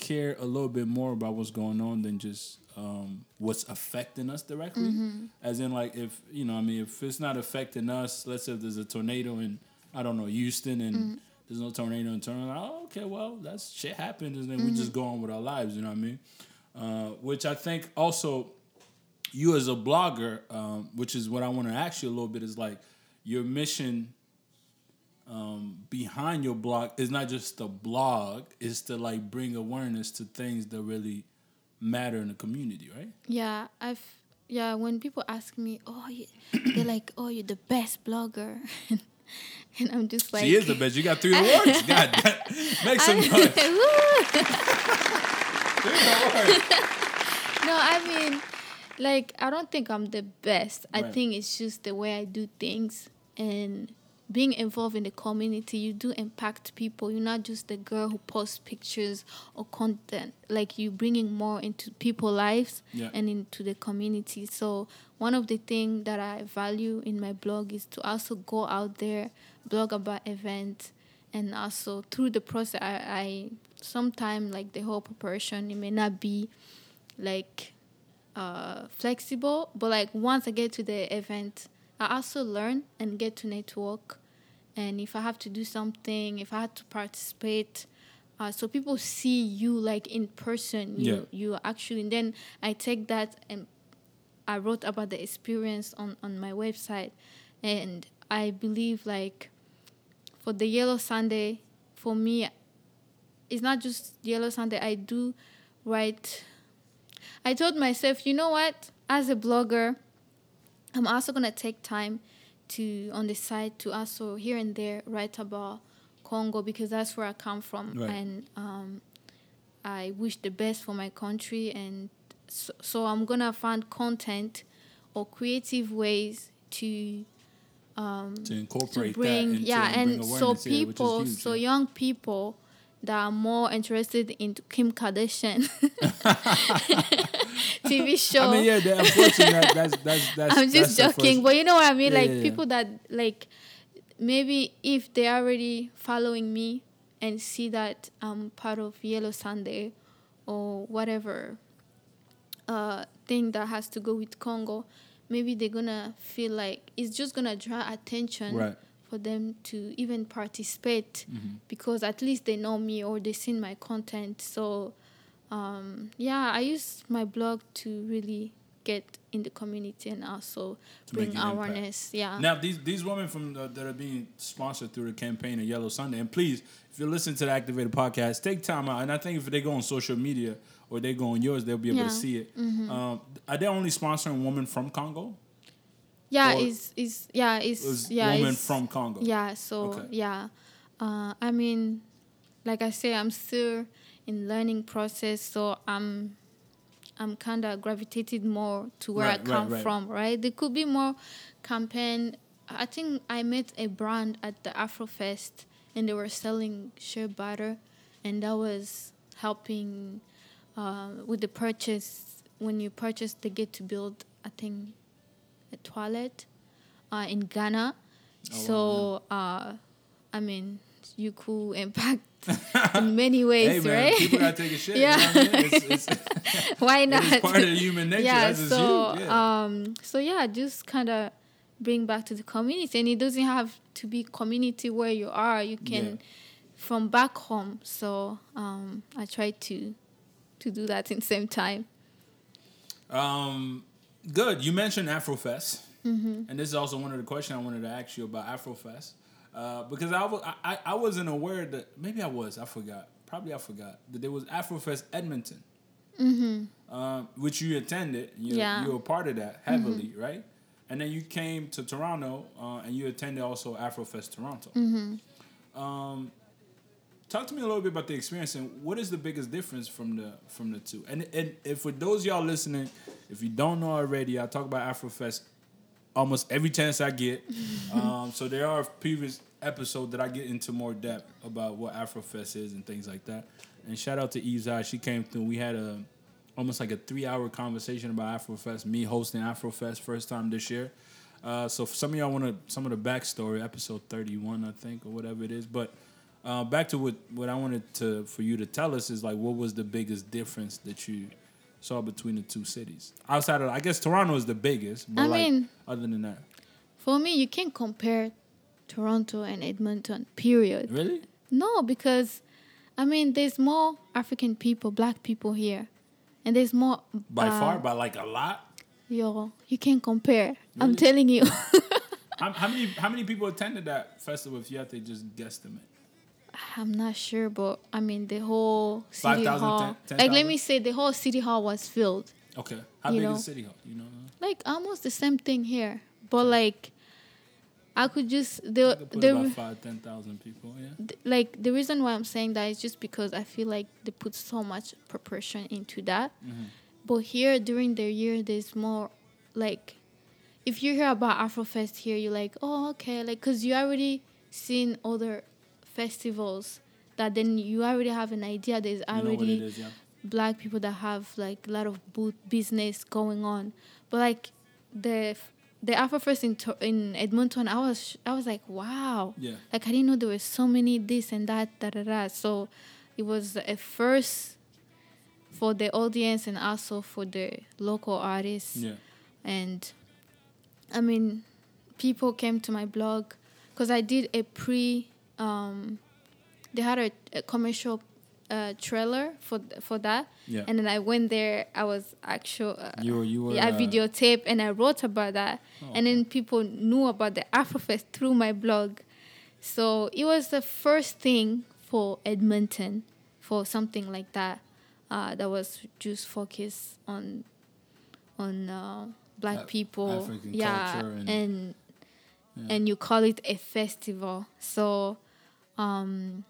care a little bit more about what's going on than just um, what's affecting us directly. Mm-hmm. As in, like, if you know, I mean, if it's not affecting us, let's say there's a tornado in, I don't know, Houston, and Mm-hmm. there's no tornado in Turner. Oh, okay, well, that's shit happens, and then we Mm-hmm. just go on with our lives. You know what I mean? Uh, which I think also you as a blogger, um, which is what I want to ask you a little bit, is like your mission um, behind your blog is not just a blog; it's to like bring awareness to things that really matter in the community, right? Yeah, I've yeah. When people ask me, oh, you, they're like, oh, you're the best blogger, and I'm just like, she is the best. You got three awards. God, make some noise. no, I mean, like, I don't think I'm the best. I think it's just the way I do things and being involved in the community. You do impact people. You're not just the girl who posts pictures or content. Like, you bringing more into people's lives Yeah. and into the community. So, one of the things that I value in my blog is to also go out there, blog about events, and also through the process, I, I sometimes like the whole preparation, it may not be like uh, flexible, but like once I get to the event, I also learn and get to network. And if I have to do something, if I had to participate, uh, so people see you like in person, you Yeah. you actually. And then I take that and I wrote about the experience on on my website, and I believe like for the Yellow Sunday, for me, it's not just Yellow Sunday. I do write. I told myself, you know what? As a blogger, I'm also gonna take time to on the side to also here and there write about Congo because that's where I come from, Right. and um, I wish the best for my country, and so, so I'm gonna find content or creative ways to to to incorporate bring that yeah and and bring so yeah, which is people huge, so yeah. young people that are more interested in Kim Kardashian TV show. I mean, yeah, the- that's that's that's. I'm just that's joking, but you know what I mean. Yeah, like yeah, yeah. people that like maybe if they're already following me and see that I'm part of Yellow Sunday or whatever uh, thing that has to go with Congo, maybe they're gonna feel like it's just gonna draw attention Right. For them to even participate Mm-hmm. because at least they know me or they seen my content. So um, yeah, I use my blog to really get in the community and also To bring awareness. Yeah. Now these these women from the, that are being sponsored through the campaign of Yellow Sunday, and please, if you're listening to the Activated podcast, take time out. And I think if they go on social media or they go on yours, they'll be able Yeah. Mm-hmm. to see it. Um, are they only sponsoring women from Congo? Yeah, or is is yeah, is yeah, women it's- from Congo. Yeah, so Okay. yeah. Uh, I mean, like I say, I'm still in learning process, so I'm I'm kind of gravitated more to where Right, I come right. from, right? There could be more campaign. I think I met a brand at the Afrofest, and they were selling shea butter, and that was helping uh, with the purchase. When you purchase, they get to build, I think, toilet uh, in Ghana. Oh, so, uh, I mean, you could impact in many ways, Hey right? people gotta take a shit. Yeah. You know I mean? It's, it's, Why not? is part of human nature. yeah. That's So. Yeah. um, so yeah, just kind of bring back to the community, and it doesn't have to be community where you are. You can Yeah. from back home. So, um, I try to to do that in the same time. Um, good. You mentioned Afrofest, Mm-hmm. and this is also one of the questions I wanted to ask you about Afrofest, uh, because I was I, I wasn't aware that maybe I was I forgot probably I forgot that there was Afrofest Edmonton, um, which you attended. You Mm-hmm. Yeah. Mm-hmm. you were part of that heavily, right? And then you came to Toronto, uh, and you attended also Afrofest Toronto. Mm-hmm. Um, talk to me a little bit about the experience and what is the biggest difference from the from the two? And and if for those y'all listening if you don't know already i talk about afrofest almost every chance i get. Um, so there are previous episodes that i get into more depth about what afrofest is and things like that. And shout out to Izai. she came through. We had a almost like a three hour conversation about afrofest me hosting afrofest first time this year. Uh, so for some of y'all want to some of the backstory episode 31 i think or whatever it is. But uh, back to what, what I wanted to for you to tell us is like what was the biggest difference that you saw between the two cities outside of I guess Toronto is the biggest, but I like mean- other than that, For me, you can't compare Toronto and Edmonton. Period. really? No, because I mean, there's more African people, black people here, and there's more. By uh, far, by like a lot. yo, you can't compare. I'm telling you. How, how many how many people attended that festival? If you have to just guesstimate, I'm not sure, but I mean, the whole city 5,000, hall. 10,000? like, let me say, the whole city hall was filled. okay. How big know. is City Hall? You know, Like almost the same thing here, but like, I could just the could put the about five ten thousand people. Yeah. th- like the reason why I'm saying that is just because I feel like they put so much preparation into that. Mm-hmm. But here during the year, there's more like if you hear about Afrofest here, you're like, oh okay, like because you already seen other festivals that then you already have an idea. There's You know already is, yeah. black people that have like a lot of boot business going on, but like the the Afrofest in Tor- in Edmonton, I was I was like, wow, Yeah. like I didn't know there was so many this and that da da da. So it was a first for the audience and also for the local artists. Yeah. And I mean, people came to my blog because I did a pre. Um, they had a, a commercial uh, trailer for for that, Yeah. and then I went there. I was actual. Uh, You were you were. yeah, I uh, videotape and I wrote about that. Oh, and then people knew about the Afrofest through my blog. So it was the first thing for Edmonton for something like that uh, that was just focused on on uh, black Af- people. African yeah, culture and- and Yeah. and you call it a festival. So um,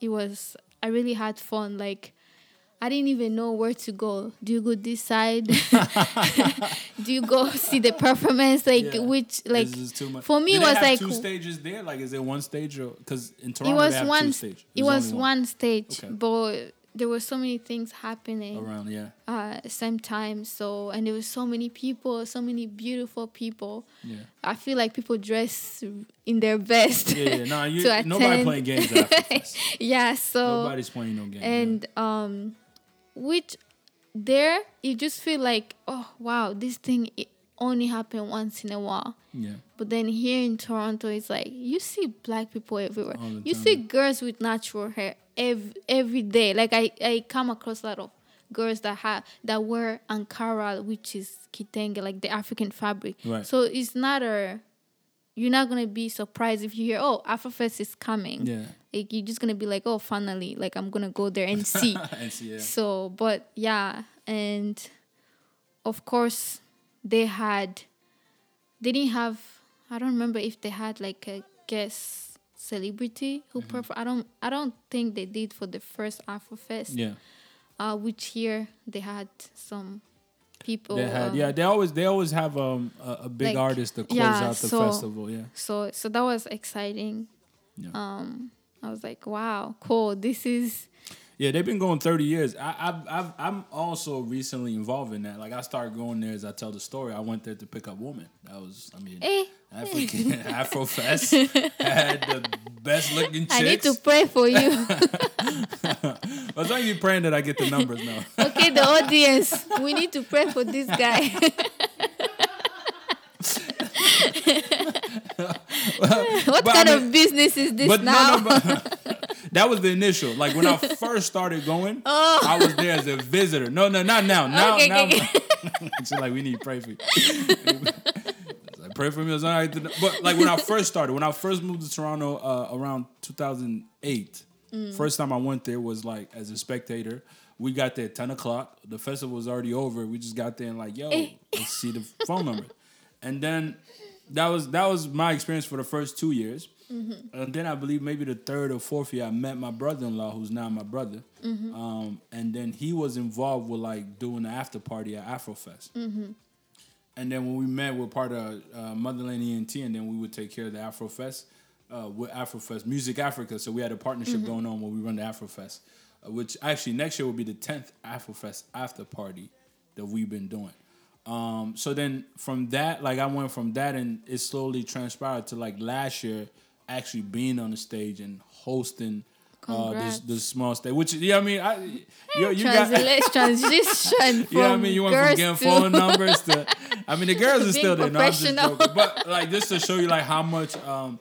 it was I really had fun. Like I didn't even know where to go. Do you go this side? Do you go see the performance? Like Yeah. which like This is too much. for me Do it was like two stages there. Like, is it one stage or because in it Toronto they was one two s- it was only one stage, Okay. but there were so many things happening around. Yeah, uh same time. So and there was so many people, so many beautiful people. yeah. I feel like people dress in their best. Yeah, yeah. No, you, nobody playing games yeah, so Nobody's playing no games. and um which there you just feel like oh wow this thing it only happen once in a while yeah. yeah. but then here in toronto it's like you see black people everywhere you see girls with natural hair every, every day like i i come across a lot of girls that have that wear ankara which is kitenge like the african fabric Right. so it's not a you're not gonna be surprised if you hear oh afrofest is coming Yeah. like you're just gonna be like, oh, finally, like I'm gonna go there and see. and see, yeah. so, but yeah, and of course they had, they didn't have. I don't remember if they had like a guest celebrity who Mm-hmm. performed. I don't. I don't think they did for the first Afrofest. Yeah. Uh, which year they had some people. They had um, yeah. They always they always have um a, a big like, artist to close yeah, out the so- festival. Yeah. So so that was exciting. Yeah. Um, I was like, wow, cool. This is Yeah, they've been going 30 years. I, I've, I've, I'm also recently involved in that. Like, I started going there as I tell the story. I went there to pick up women. That was, I mean, eh. African Afro Fest had the best looking chicks. I need to pray for you. I was only praying that I get the numbers now. okay, the audience, we need to pray for this guy. what but I kind mean- of business is this now? no, no, but that was the initial. Like when I first started going, I was there as a visitor. No, no, not now. Now, Oh. Okay, now. okay, She's like, we need to pray for you. like, pray for me. I was like, but like when I first started, when I first moved to Toronto uh, around 2008, Mm. first time I went there was like as a spectator. We got there at 10 o'clock. The festival was already over. We just got there and like, yo, Eh. let's see the phone number. And then that was that was my experience for the first two years. Mm-hmm. And then I believe maybe the third or fourth year, I met my brother-in-law, who's now my brother. Mm-hmm. Um, and then he was involved with like doing the after party at Afrofest. Mm-hmm. And then when we met, we're part of uh, Motherland ENT, and then we would take care of the Afrofest uh, with Afrofest Music Africa. So we had a partnership Mm-hmm. going on where we run the Afrofest, uh, which actually next year will be the tenth Afrofest after party that we've been doing. Um, so then from that, like I went from that, and it slowly transpired to like last year actually being on the stage and hosting. Uh, this, small stage, which yeah, I mean, I you, you got transition from yeah, I mean, you went from getting phone numbers to. I mean, the girls are still there. No, I'm just joking. But like, just to show you like how much um,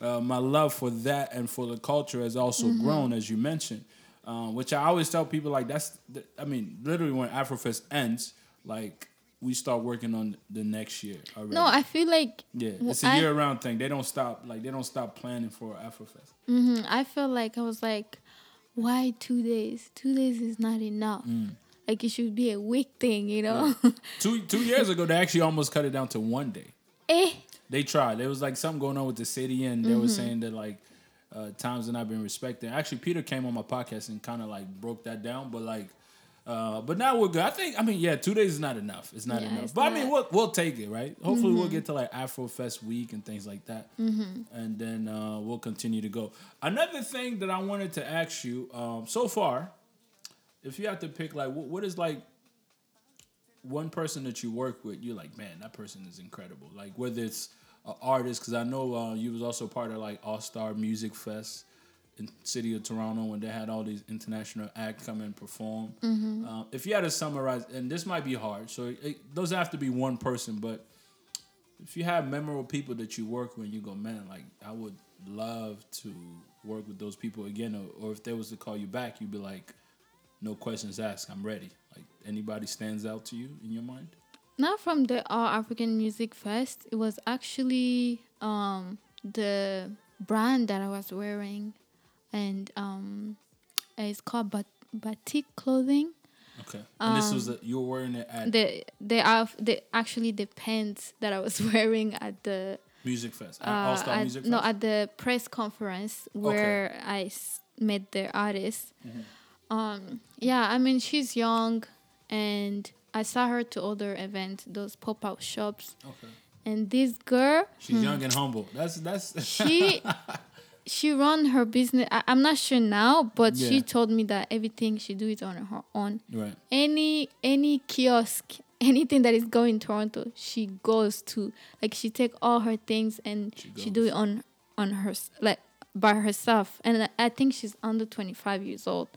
uh, my love for that and for the culture has also Mm-hmm. grown, as you mentioned. Um, which I always tell people like that's. I mean, literally when Afrofest ends, like we start working on the next year already. No, I feel like yeah, it's a year round thing. They don't stop. Like they don't stop planning for Afrofest. Mhm, I felt like I was like, why two days? Two days is not enough. Mm. Like it should be a week thing, you know? Two two years ago, they actually almost cut it down to one day. eh. They tried. There was like something going on with the city, and they were saying that like uh, times are not being respected. Actually, Peter came on my podcast and kind of like broke that down. But like, uh, but now we're good. I think. I mean, yeah, two days is not enough. It's not Yeah, enough. it's But I mean, we'll we'll take it, right? Hopefully, we'll get to like Afro Fest week and things like that, and then uh, we'll continue to go. Another thing that I wanted to ask you, um, so far, if you have to pick, like, what, what is like one person that you work with, you're like, man, that person is incredible. Like whether it's an artist, because I know uh, you was also part of like All Star Music Fest city of Toronto when they had all these international acts come and perform. Um, if you had to summarize, and this might be hard, so it, it doesn't have to be one person, but if you have memorable people that you work with, you go, man, like I would love to work with those people again, or, or if they was to call you back, you'd be like, no questions asked, I'm ready. Like anybody stands out to you in your mind? Not from the All African Music Fest. It was actually um, the brand that I was wearing, and um, it's called Bat- Batik Clothing. Okay. And this was a, you were wearing it at The they are the actually the pants that I was wearing at the Music Fest, at uh, All at- Music Fest. no at the press conference where I s- met the artist. Mm-hmm. Um, yeah, I mean she's young, and I saw her to other events, those pop up shops, Okay. and this girl, She's young and humble. That's that's Hmm. she she run her business. I, I'm not sure now, but Yeah. she told me that everything she do it on her own. right. Any any kiosk, anything that is going in Toronto, she goes to. Like she take all her things and She she, do it on on her like by herself. And I- I think she's under 25 years old,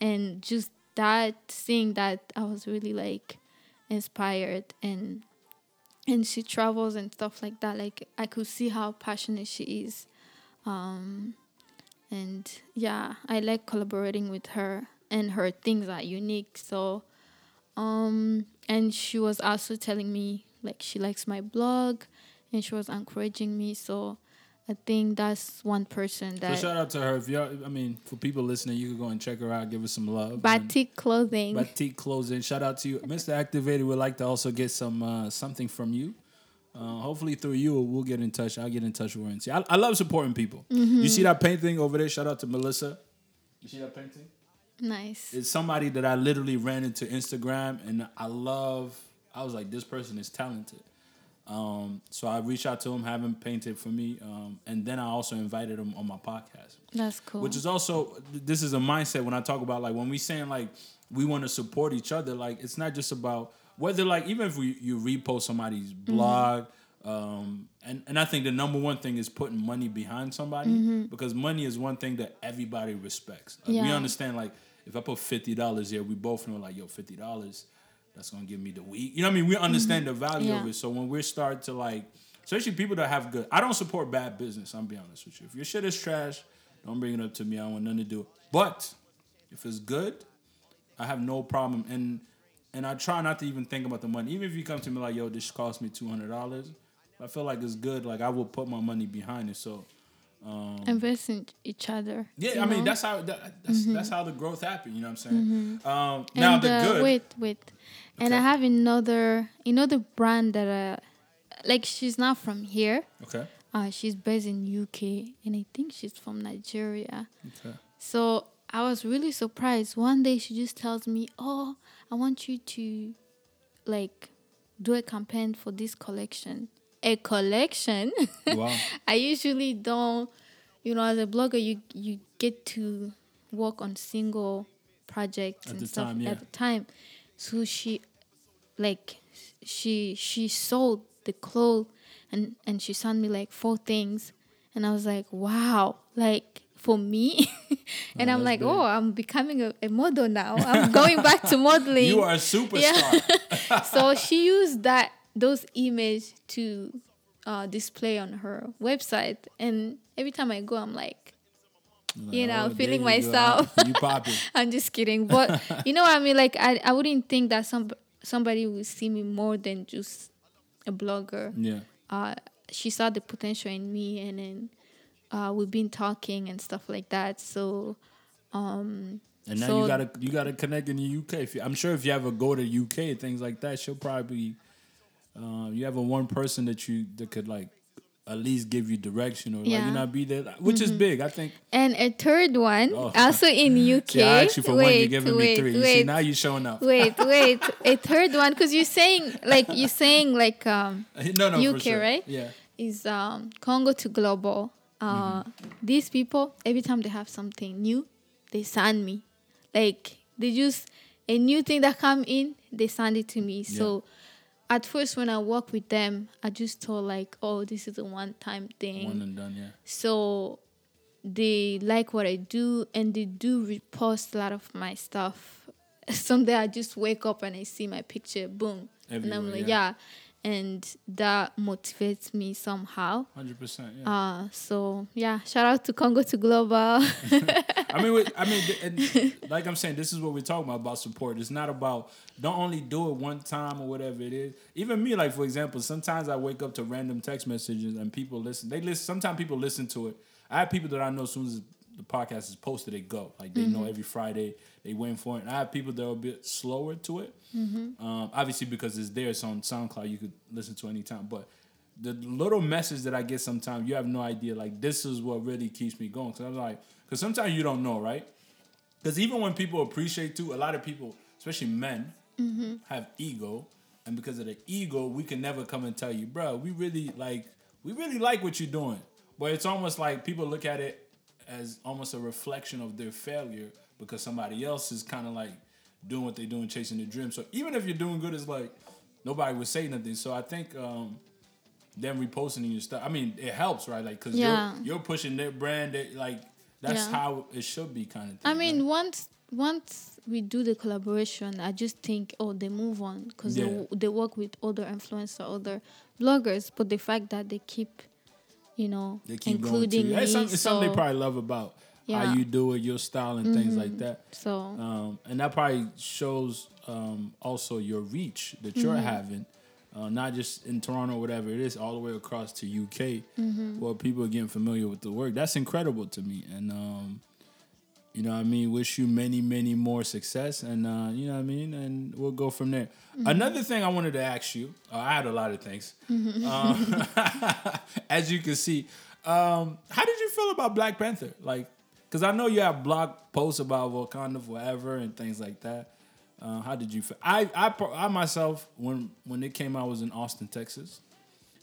and just that seeing that I was really like inspired and and she travels and stuff like that like i could see how passionate she is um and yeah i like collaborating with her and her things are unique so um and she was also telling me like she likes my blog and she was encouraging me so i think that's one person that. So shout out to her. If y'all, I mean, for people listening, you could go and check her out, give her some love. Batik clothing Batik clothing. Shout out to you, Mr. Activated. Would like to also get some uh, something from you. Uh, hopefully through you, we'll get in touch. I'll get in touch with her and see. I, I love supporting people. Mm-hmm. You see that painting over there? Shout out to Melissa. You see that painting? nice It's somebody that I literally ran into Instagram, and I love. I was like, this person is talented. Um, so I reached out to him, have him painted for me, um, and then I also invited him on my podcast that's cool which is also this is a mindset when I talk about like when we saying like we want to support each other like it's not just about whether like even if we you repost somebody's Mm-hmm. blog um and and I think the number one thing is putting money behind somebody because money is one thing that everybody respects Like, we Mm-hmm. Understand like if I put fifty dollars here we both know like yo fifty dollars that's gonna give me the week you know what I mean we understand the value of Mm-hmm. It so when we're start to like especially people that have good I don't support bad business I'm be honest with you if your shit is trash don't bring it up to me. I don't want nothing to do. But if it's good, I have no problem. And and I try not to even think about the money. Even if you come to me like, yo, this cost me two hundred dollars. I feel like it's good. Like I will put my money behind it. So invest in each other yeah, I mean that's how that, that's that's how the growth happened. You know what I'm saying? Um, now and, the uh, good. Wait, wait. And I have another another brand that uh like she's not from here. Okay. Uh she's based in UK and I think she's from Nigeria. Okay. So I was really surprised. One day she just tells me, "Oh, I want you to like do a campaign for this collection." A collection? Wow. I usually don't, you know, as a blogger, you you get to work on single projects At and stuff time, yeah. at the time. So she, like, she she sold the clothes and and she sent me like four things, and I was like, wow, like for me, and Oh, I'm like, big. oh, I'm becoming a, a model now. I'm going back to modeling You are a superstar. Yeah. so she used that those images to uh, display on her website, and every time I go, I'm like, you know, Oh, feeling you go. myself. You popping. I'm just kidding, but you know what I mean. Like I, I wouldn't think that some somebody would see me more than just a blogger. Yeah. Uh, she saw the potential in me, and then uh, we've been talking and stuff like that. So, um, And now So- you gotta you gotta connect in the UK. If you, I'm sure if you ever go to UK things like that, she'll probably uh, you have a one person that you that could like at least give you direction or like you not be there, which is big. I think. and a third one Oh. also in UK. See, I asked you for one, you're giving wait, me three. You wait. see, now you're showing up. wait, wait. A third one, because you're saying like you're saying like um no, no, UK, sure. right? Yeah. is um Congo to global. Uh, Mm-hmm. these people every time they have something new, they send me. Like they just a new thing that come in, they send it to me. So at first when I work with them, I just thought like, oh, this is a one time thing. One and done. Yeah. So they like what I do and they do repost a lot of my stuff. Someday I just wake up and I see my picture, boom. and I'm like, yeah. yeah. And that motivates me somehow. Hundred percent. Yeah. Uh so yeah, shout out to Congo to Global. I mean, wait, I mean, like I'm saying, this is what we're talking about about support. It's not about don't only do it one time or whatever it is. Even me, like for example, sometimes I wake up to random text messages and people listen. They listen. Sometimes people listen to it. I have people that I know as soon as the podcast is posted, they go. Like they know every Friday they waiting for it. And I have people that are a bit slower to it. Um, obviously because it's there, it's on SoundCloud. You could listen to anytime, but the little message that I get sometimes, you have no idea. Like this is what really keeps me going. Cause I'm like, cause sometimes you don't know, right? Because even when people appreciate too, a lot of people, especially men, Mm-hmm. have ego, and because of the ego, we can never come and tell you, bro, we really like, we really like what you're doing. But it's almost like people look at it as almost a reflection of their failure because somebody else is kind of like doing what they're doing, chasing their dream. So even if you're doing good, it's like nobody would say nothing. So I think um, them reposting your stuff. I mean, it helps, right? Like, cause Yeah. you're you're pushing their brand. That, like, that's Yeah. how it should be, kind of. thing. I right? mean, once once we do the collaboration, I just think, oh, they move on because Yeah. they, they work with other influencers, other bloggers. But the fact that they keep, you know, they keep including going me, to. It's, some, it's something they probably love about how you do it, your style, and things like that. so Um, and that probably shows um, also your reach that you're Mm-hmm. having, uh, not just in Toronto, whatever it is, all the way across to UK, Mm-hmm. where people are getting familiar with the work. That's incredible to me, and um, you know, what I mean, wish you many, many more success, and uh, you know, what I mean, and we'll go from there. Mm-hmm. Another thing I wanted to ask you, uh, I had a lot of things, um, as you can see. Um, how did you feel about Black Panther? Like, because I know you have blog posts about Wakanda forever and things like that. Uh, how did you feel? I, I, I myself, when when it came out, I was in Austin, Texas,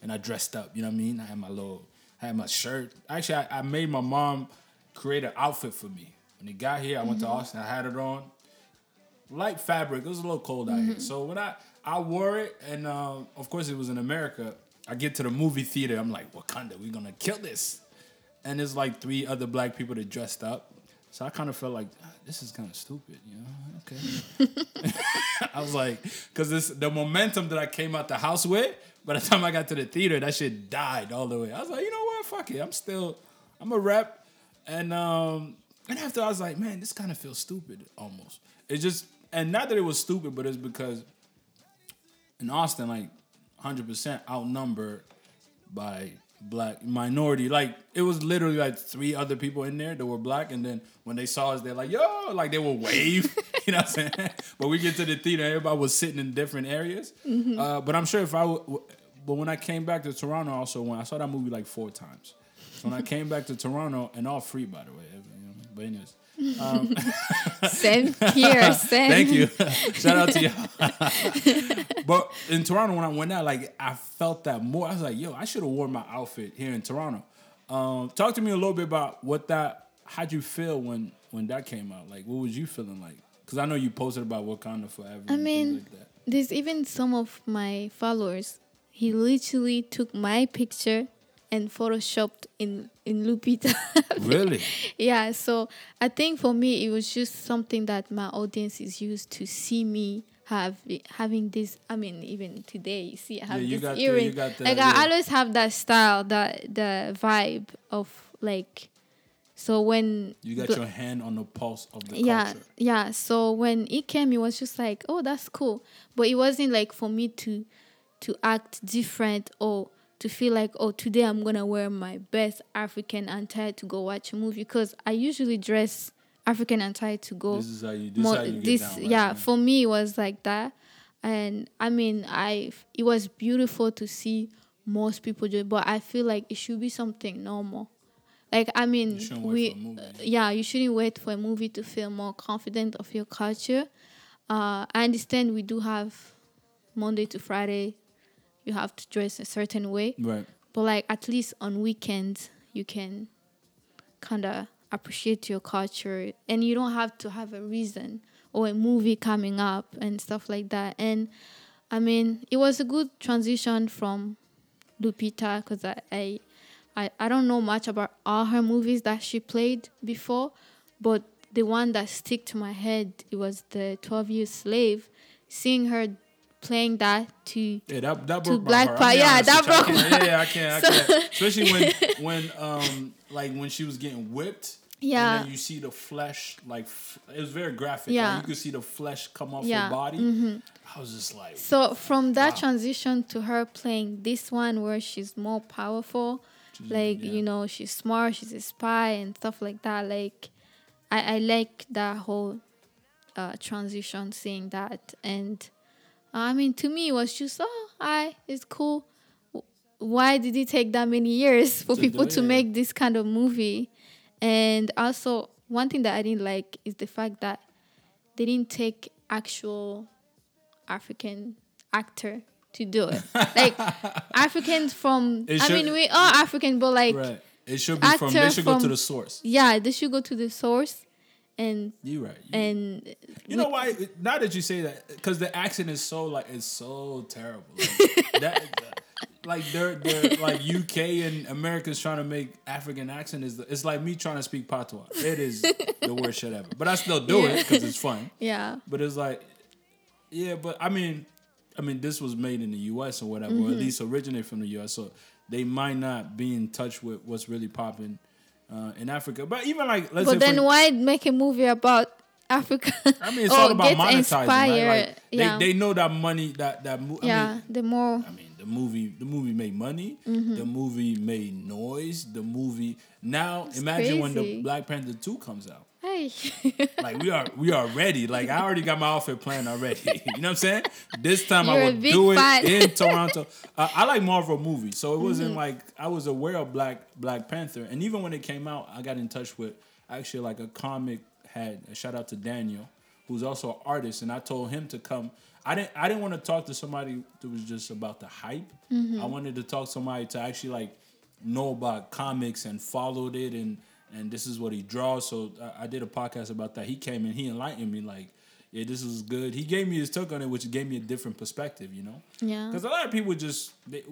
and I dressed up. You know what I mean? I had my little, I had my shirt. Actually, I, I made my mom create an outfit for me. When it got here, I went to Austin. I had it on, light fabric. It was a little cold out here, so when I I wore it, and um, of course it was in America. I get to the movie theater. I'm like, Wakanda, we're gonna kill this and there's like three other black people that dressed up. So I kind of felt like "Ah, this is kind of stupid, you know? Okay. I was like, because this the momentum that I came out the house with. By the time I got to the theater, that shit died all the way. I was like, you know what? Fuck it. I'm still, I'm a rep. And um, and after I was like, man, this kind of feels stupid almost. It just, and not that it was stupid, but it's because in Austin, like 100% outnumbered by black minority. Like it was literally like three other people in there that were black, and then when they saw us, they're like, "Yo!" Like they will wave. you know what I'm saying? But we get to the theater, everybody was sitting in different areas. Uh, but I'm sure if I, w- but when I came back to Toronto, also when I saw that movie like four times. So when I came back to Toronto, and all free by the way, but anyways. same here, same. Thank you. Shout out to you. but in Toronto, when I went out, like I felt that more. I was like, yo, I should have worn my outfit here in Toronto. Um, talk to me a little bit about what that. How'd you feel when when that came out? Like, what was you feeling like? Because I know you posted about Wakanda Forever. I mean, like that. there's even some of my followers. He literally took my picture and photoshopped in in Lupita. really? yeah, so I think for me it was just something that my audience is used to see me have having this. I mean, even today you see I have Yeah, this the- earring. the- like yeah. I always have that style, that the vibe of like. So when You got the- your hand on the pulse of the yeah culture. yeah so when it came it was just like oh that's cool but it wasn't like for me to to act different or to feel like oh today i'm gonna wear my best african attire to go watch a movie because i usually dress african attire to go This is how you. This more, how you get this down. right? yeah for me it was like that and i mean i it was beautiful to see most people do it but i feel like it should be something normal like i mean we for a movie. yeah you shouldn't wait for a movie to feel more confident of your culture uh i understand we do have monday to friday you have to dress a certain way. Right. but like at least on weekends you can kind of appreciate your culture. And you don't have to have a reason or a movie coming up and stuff like that. And i mean it was a good transition from lupita because I, I i i don't know much about all her movies that she played before but the one that stick to my head it was the 12 years slave. Seeing her playing that to Yeah, that that To broke my Black heart. I'll yeah, that. I broke can't- my- Yeah, yeah, I can't. I So- can't. Especially when when um like when she was getting whipped. Yeah. And then you see the flesh like f- it was very graphic. Yeah. Like, you could see the flesh come off Yeah, her body. I was just like, So from that Wow. transition to her playing this one where she's more powerful, like yeah. you know she's smart, she's a spy and stuff like that. Like I I like that whole uh, transition, seeing that, and I mean to me it was just oh I it's cool. Why did it take that many years for To people to it. make this kind of movie? And also one thing that I didn't like is the fact that they didn't take actual African actor to do it. like Africans from It I should- mean we are African but like Right. It should be from. They should go to the source. yeah, they should go to the source and You right. You, and you know why? Now that you say that, because the accent is so like it's so terrible. Like, that, like they're they're like UK and Americans trying to make African accent is it's like me trying to speak patois. It is the worst shit ever. But I still do it because it's fun. yeah. But it's like, yeah, but I mean, I mean, this was made in the U.S. or whatever, Mm-hmm. or at least originated from the U.S. So they might not be in touch with what's really popping uh, in Africa. But even like, let's But then for, why make a movie about Africa? I mean, it's all about monetizing. Right? Like, yeah. they they know that money that that mo- I yeah. mean, the more I mean, the movie the movie made money. Mm-hmm. The movie made noise. The movie now imagine when the. Black Panther two comes out. Hey. Like we are we are ready. Like I already got my outfit planned already. you know what I'm saying? This time You're I will do it fan. in Toronto. Uh, I like Marvel movies, so it wasn't Mm-hmm. like I was aware of Black Black Panther, and even when it came out, I got in touch with actually like a comic had A shout out to Daniel, who's also an artist, and I told him to come. I didn't I didn't want to talk to somebody that was just about the hype. Mm-hmm. I wanted to talk to somebody to actually like know about comics and followed it and and this is what he draws. So I, I did a podcast about that. He came and he enlightened me like, yeah, this is good. He gave me his took on it, which gave me a different perspective, you know. Yeah. Because a lot of people just they,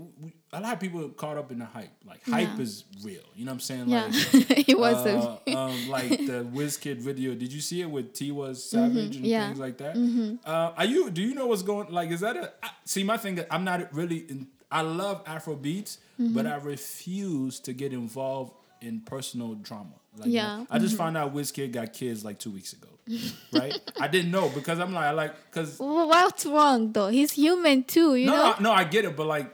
a lot of people caught up in the hype. Like hype Yeah. is real. You know what I'm saying? Yeah. Like, it was uh, um, like the WizKid video. Did you see it with Tiwa Savage and Mm-hmm. yeah. things like that? Uh, are you? Do you know what's going? Like, is that a? I, see, my thing. I'm not really. In, I love Afro beats, Mm-hmm. but I refuse to get involved in personal drama. Like, you know, Yeah. I just found out WizKid got kids like two weeks ago. right? I didn't know because I'm like, I like because Well, What's wrong though? He's human too, you no, know? no, no, I get it, but like,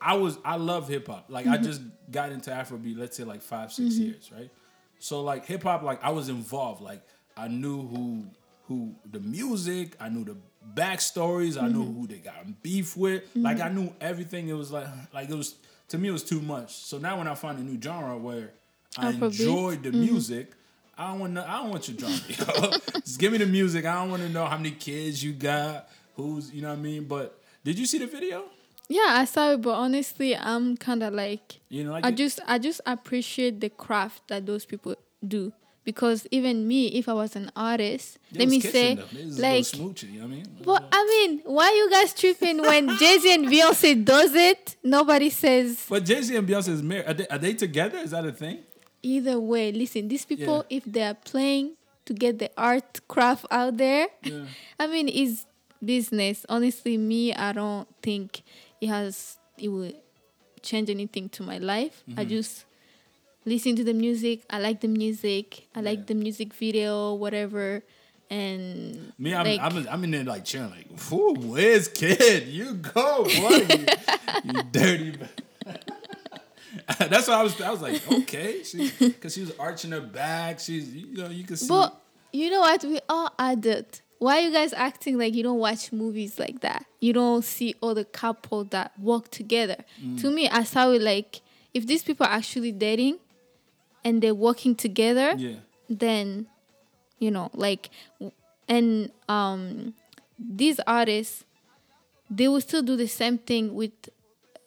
I was, I love hip hop. Like, Mm-hmm. I just got into Afrobeat, let's say like five, 6 years, right? So like hip hop, like I was involved. Like I knew who, who the music, I knew the backstories, I knew Mm-hmm. who they got beef with. Like I knew everything. It was like, like it was to me, it was too much. So now when I find a new genre where I Afrobeat? enjoyed Mm-hmm. the music. I don't want to. I don't want your drama. Just give me the music. I don't want to know how many kids you got. Who's you know what I mean. But did you see the video? Yeah, I saw it, but honestly, I'm kind of like You know, like I it? just I just appreciate the craft that those people do because even me, if I was an artist, They let me say, them. They was like, smooching, you know what I mean? well, I mean, why you guys tripping when Jay Z and Beyonce does it? Nobody says But Jay Z and Beyonce is married. Are they, are they together? Is that a thing? either way. Listen, these people, Yeah. if they are playing to get the art craft out there, Yeah. I mean, it's business. Honestly, me, I don't think it has it will change anything to my life. I Mm-hmm. just listen to the music. I like the music. I like Yeah. the music video, whatever. And Me, I'm, like, I'm, I'm in there like chilling, like, whoo, WizKid? You go, boy, you, you dirty. ba-" That's what I was. I was like, okay, because she, was arching her back. She's, you know, you can see. but you know what? We all adult. Why are you guys acting like you don't watch movies like that? You don't see all the couple that work together. Mm. To me, I saw it like if these people are actually dating and they're working together, yeah, then you know like and um these artists they will still do the same thing with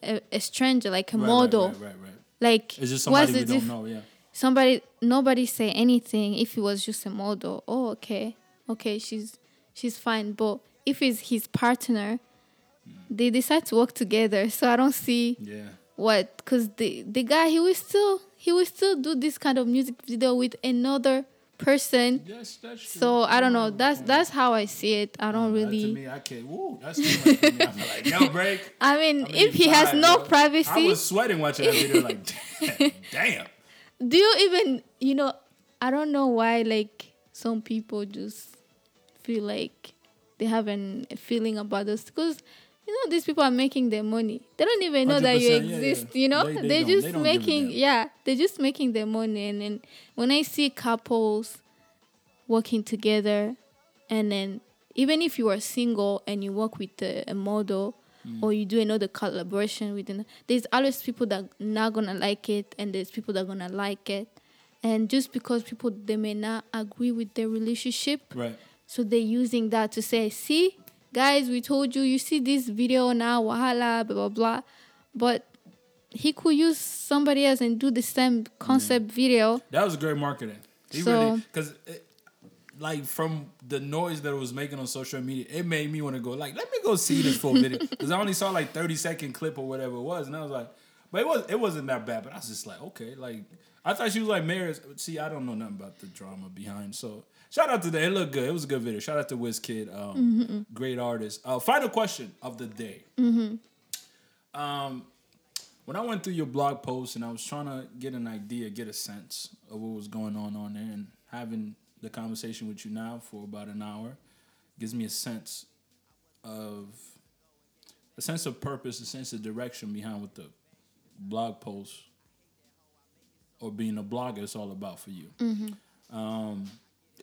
a, a stranger like a right, model. Right, right, right, like It's just somebody we don't know. Yeah, somebody nobody say anything if it was just a model. Oh okay. Okay she's she's fine. But if it's his partner they decide to work together. So i don't see yeah. What because the the guy he will still he will still do this kind of music video with another person Yes, that's true. so i don't know that's that's how i see it i don't That to really me, I can't. Woo, that's too much for me. I'm like, no break. i mean I mean, if he has no bro. I privacy was sweating watching that video. Like, damn, damn. do you even you know i don't know why like some people just feel like they have an, a feeling about this because you know these people are making their money they don't even know that you 100%, yeah, exist yeah. you know They- they are just they don't give a making yeah they're just making their money and then when i see couples working together and then even if you are single and you work with a, a model Mm. or you do another collaboration with them, there's always people that not gonna like it and there's people that gonna like it and just because people they may not agree with their relationship Right. so they're using that to say see guys we told you you see this video now wahala blah blah blah but he could use somebody else and do the same concept mm. video That was great marketing. He So- really because like from the noise that it was making on social media, it made me want to go like, let me go see this full video because I only saw like thirty second clip or whatever it was, and I was like, but it was it wasn't that bad. But I was just like, okay, like I thought she was like Mary's. See, I don't know nothing about the drama behind. So shout out to that. It looked good. It was a good video. Shout out to WizKid, um, great artist. Uh, final question of the day. Um, when I went through your blog post and I was trying to get an idea, get a sense of what was going on on there, and having the conversation with you now for about an hour gives me a sense of a sense of purpose, a sense of direction behind what the blog post or being a blogger is all about for you. Um,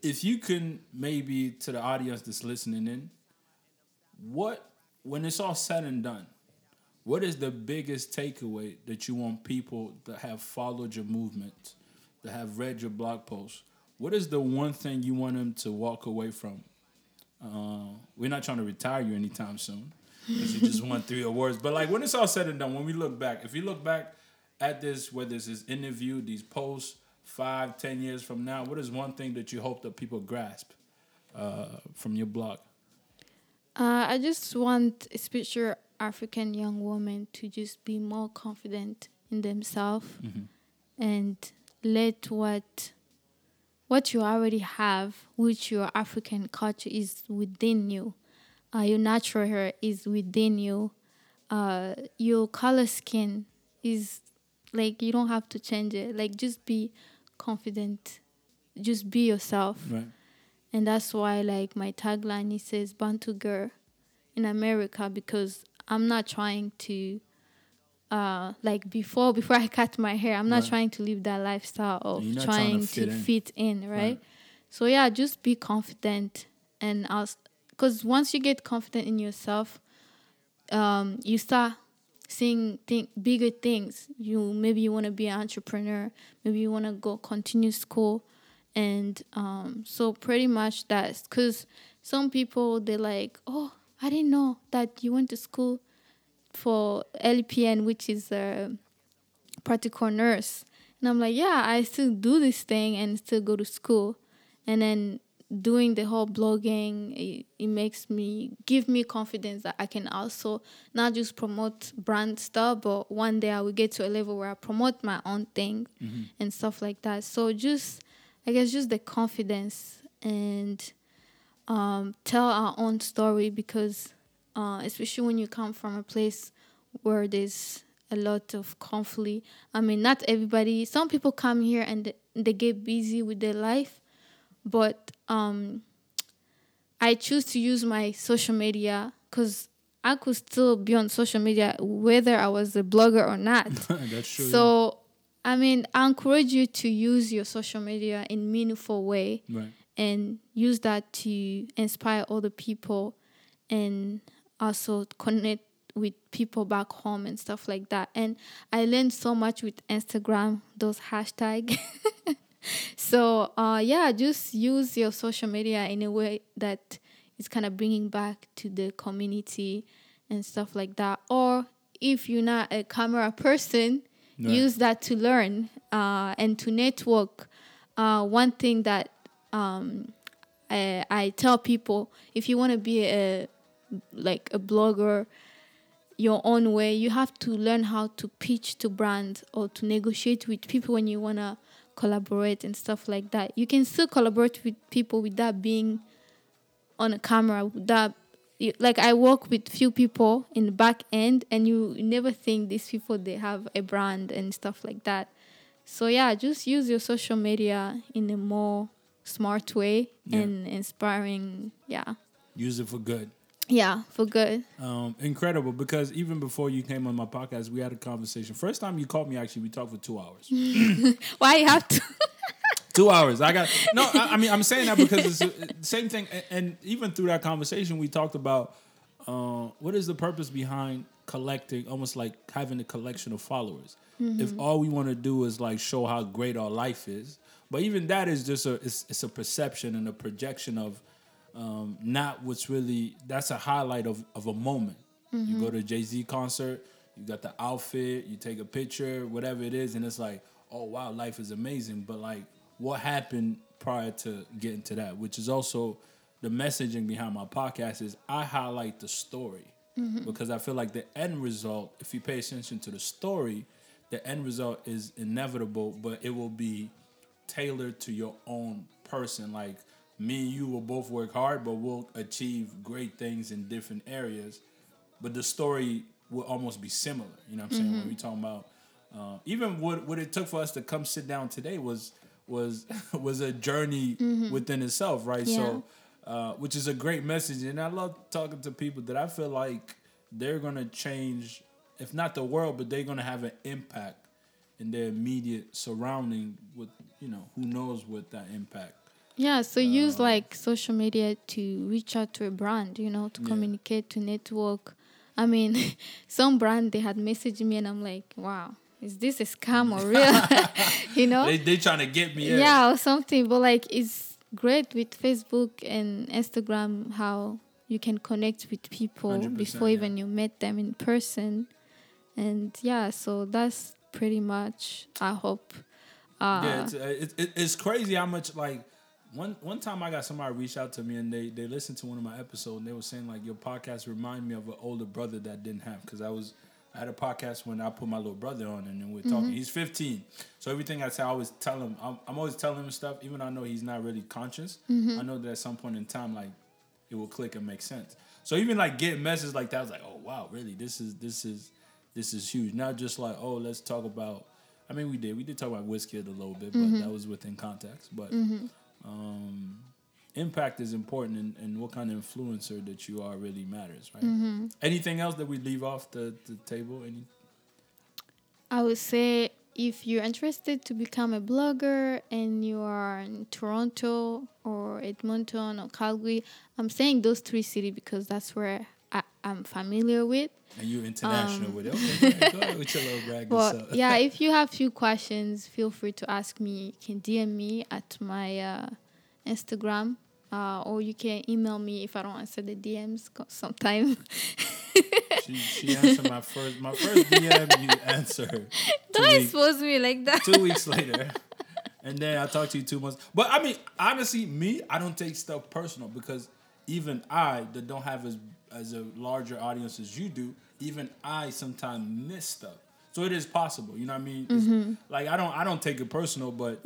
if you can maybe to the audience that's listening in, what when it's all said and done, what is the biggest takeaway that you want people that have followed your movement, that have read your blog posts? What is the one thing you want them to walk away from? Uh, we're not trying to retire you anytime soon, because you just won three awards. But like when it's all said and done, when we look back, if you look back at this, whether it's this interview, these posts, five, ten years from now, what is one thing that you hope that people grasp uh, from your blog? Uh, I just want especially African young women to just be more confident in themselves and let what what you already have, which your African culture is within you. Uh, your natural hair is within you. Uh, your color skin is like you don't have to change it. Like just be confident. Just be yourself Right. and that's why like my tagline it says bantu girl in america because i'm not trying to uh like before before i cut my hair i'm not Right. trying to live that lifestyle of trying trying, to to, fit in. fit in right? Right. so yeah just be confident and i'll because once you get confident in yourself um you start seeing think bigger things. You maybe you want to be an entrepreneur maybe you want to go continue school. And um so pretty much that's because some people they're like oh i didn't know that you went to school for lpn which is a practical nurse. And i'm like yeah i still do this thing and still go to school. And then doing the whole blogging it, it makes me give me confidence that i can also not just promote brand stuff but one day i will get to a level where i promote my own thing and stuff like that. So just i guess just the confidence and um, tell our own story because uh, especially when you come from a place where there's a lot of conflict. I mean not everybody some people come here and they get busy with their life but um, I choose to use my social media because I could still be on social media whether I was a blogger or not. That's true. so, I mean, I encourage you to use your social media in meaningful way right. and use that to inspire other people and also connect with people back home and stuff like that. And I learned so much with Instagram, those hashtag. so uh, yeah, just use your social media in a way that is kind of bringing back to the community and stuff like that. Or if you're not a camera person, Right. use that to learn uh, and to network. Uh, one thing that um, I, I tell people if you want to be a like a blogger your own way you have to learn how to pitch to brands or to negotiate with people when you want to collaborate and stuff like that you can still collaborate with people without being on a camera without like i work with few people in the back end and you never think these people they have a brand and stuff like that so yeah just use your social media in a more smart way Yeah. and inspiring yeah Use it for good. Yeah for good Um, incredible because even before you came on my podcast, we had a conversation. First time you called me, actually, we talked for two hours. why you have to two hours. I got no. I, I mean, I'm saying that because it's the same thing. And, and even through that conversation, we talked about uh, what is the purpose behind collecting, almost like having a collection of followers. If all we want to do is like show how great our life is, But even that is just a it's, it's a perception and a projection of um, not what's really that's a highlight of, of a moment. You go to a Jay Z concert, you got the outfit, you take a picture, whatever it is, and it's like, oh wow, life is amazing. But like, what happened prior to getting to that? Which is also the messaging behind my podcast is I highlight the story because I feel like the end result, if you pay attention to the story, the end result is inevitable, but it will be tailored to your own person. Like me and you will both work hard, but we'll achieve great things in different areas. But the story will almost be similar. You know what I'm saying? When we talking about uh, even what what it took for us to come sit down today was was was a journey within itself, right? So, uh, which is a great message, and I love talking to people that I feel like they're gonna change, if not the world, but they're gonna have an impact in their immediate surrounding. With you know, who knows what that impact. Yeah, so use like social media to reach out to a brand, you know, to Yeah. communicate, to network. I mean, some brand they had messaged me and I'm like, wow, is this a scam or real? you know? They they trying to get me. in. yeah or something but like it's great with facebook and instagram how you can connect with people before yeah. even you met them in person and yeah so that's pretty much i hope uh Yeah, it's, uh, it, it, it's crazy how much like one one time I got somebody reach out to me and they they listened to one of my episodes and they were saying like your podcast remind me of an older brother that I didn't have because I was I had a podcast when I put my little brother on and then we're talking. Mm-hmm. He's 15, so everything I say I always tell him I'm, I'm always telling him stuff even though I know he's not really conscious. Mm-hmm. I know that at some point in time like it will click and make sense. So even like getting messages like that I was like oh wow really this is this is this is huge. Not just like, oh, let's talk about. I mean, we did. We did talk about Wizkid a little bit, but mm-hmm. that was within context. But um, impact is important, and, and what kind of influencer that you are really matters, right? Anything else that we leave off the, the table? Any? i would say if you're interested to become a blogger and you are in toronto or edmonton or calgary i'm saying those three cities because that's where I, i'm familiar with And you international with it? Okay, go ahead with your little brag. But yourself. yeah, if you have few questions, feel free to ask me. You can DM me at my uh, Instagram, uh, or you can email me if I don't answer the DMs co- sometime. she, she answered my first my first DM. You answer don't weeks, expose me like that. two weeks later. And then I talk to you two months. But I mean, honestly, me, I don't take stuff personal because even I, that don't have as as a larger audience as you do, even I sometimes miss stuff. So it is possible, you know what I mean? It's- Like I don't I don't take it personal, but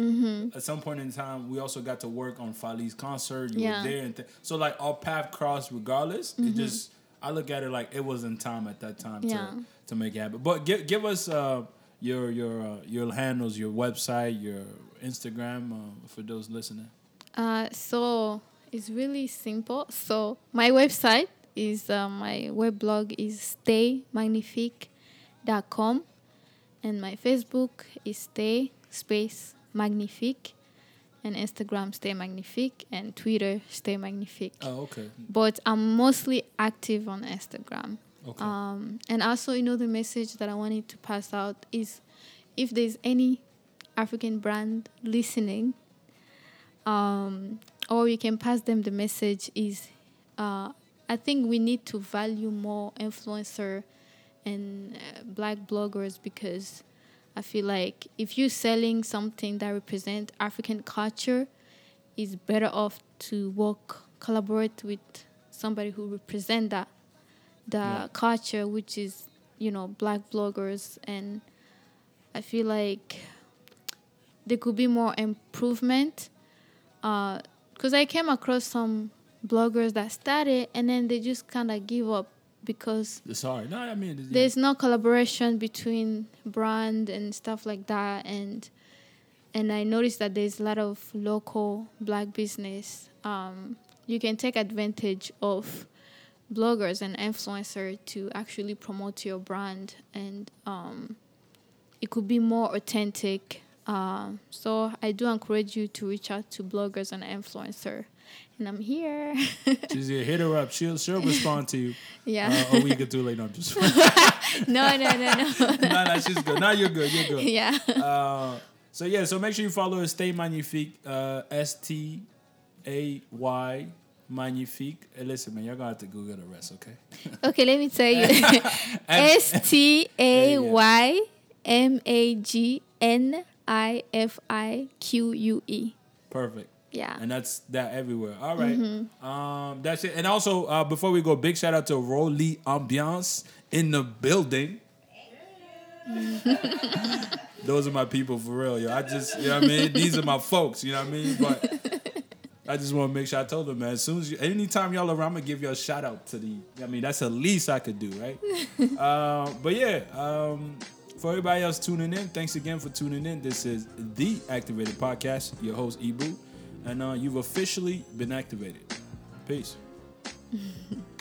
at some point in time, we also got to work on Fally's concert. You Yeah. were there, and th- so like our path crossed regardless. It just I look at it like it was in time at that time Yeah. to to make it happen. But give give us uh, your your uh, your handles, your website, your Instagram uh, for those listening. Uh, so it's really simple. So my website is uh, my web blog is staymagnifique.com and my Facebook is stay space magnifique and Instagram stay magnifique and Twitter stay magnifique. Oh, okay, But I'm mostly active on Instagram. okay. Um, and also, you know, the message that I wanted to pass out is if there's any African brand listening, um, or you can pass them the message is uh, I think we need to value more influencer and uh, black bloggers because I feel like if you're selling something that represent African culture, it's better off to work collaborate with somebody who represent that the Yeah. culture which is you know black bloggers and i feel like there could be more improvement because i came across some bloggers that started and then they just kind of give up because Sorry, no, I mean yeah. there's no collaboration between brand and stuff like that and and i noticed that there's a lot of local black business um, you can take advantage of bloggers and influencer to actually promote your brand and um, it could be more authentic um, so i do encourage you to reach out to bloggers and influencer and i'm here She's here. Hit her up. She'll she'll respond to you yeah uh, a week or two later. I'm just no no no no no, no, she's good. Now you're good. You're good. yeah Uh, So yeah, so make sure you follow Stay Magnifique, uh, S T A Y Magnifique. Hey, listen, man, you're gonna have to Google the rest, okay? Okay, let me tell you. S T A Y M A G N I F I Q U E. Perfect. Yeah. And that's that everywhere. All right. Um, that's it. And also, uh, before we go, big shout out to Rolly Ambiance in the building. Those are my people for real, yo. I just, you know what I mean? These are my folks, you know what I mean? But I just want to make sure I told them, man. As soon as you, anytime y'all around, I'm gonna give you a shout out to the. I mean, that's the least I could do, right? uh, but yeah, um, for everybody else tuning in, thanks again for tuning in. This is the Activated Podcast. Your host Ebu, and uh, you've officially been activated. Peace.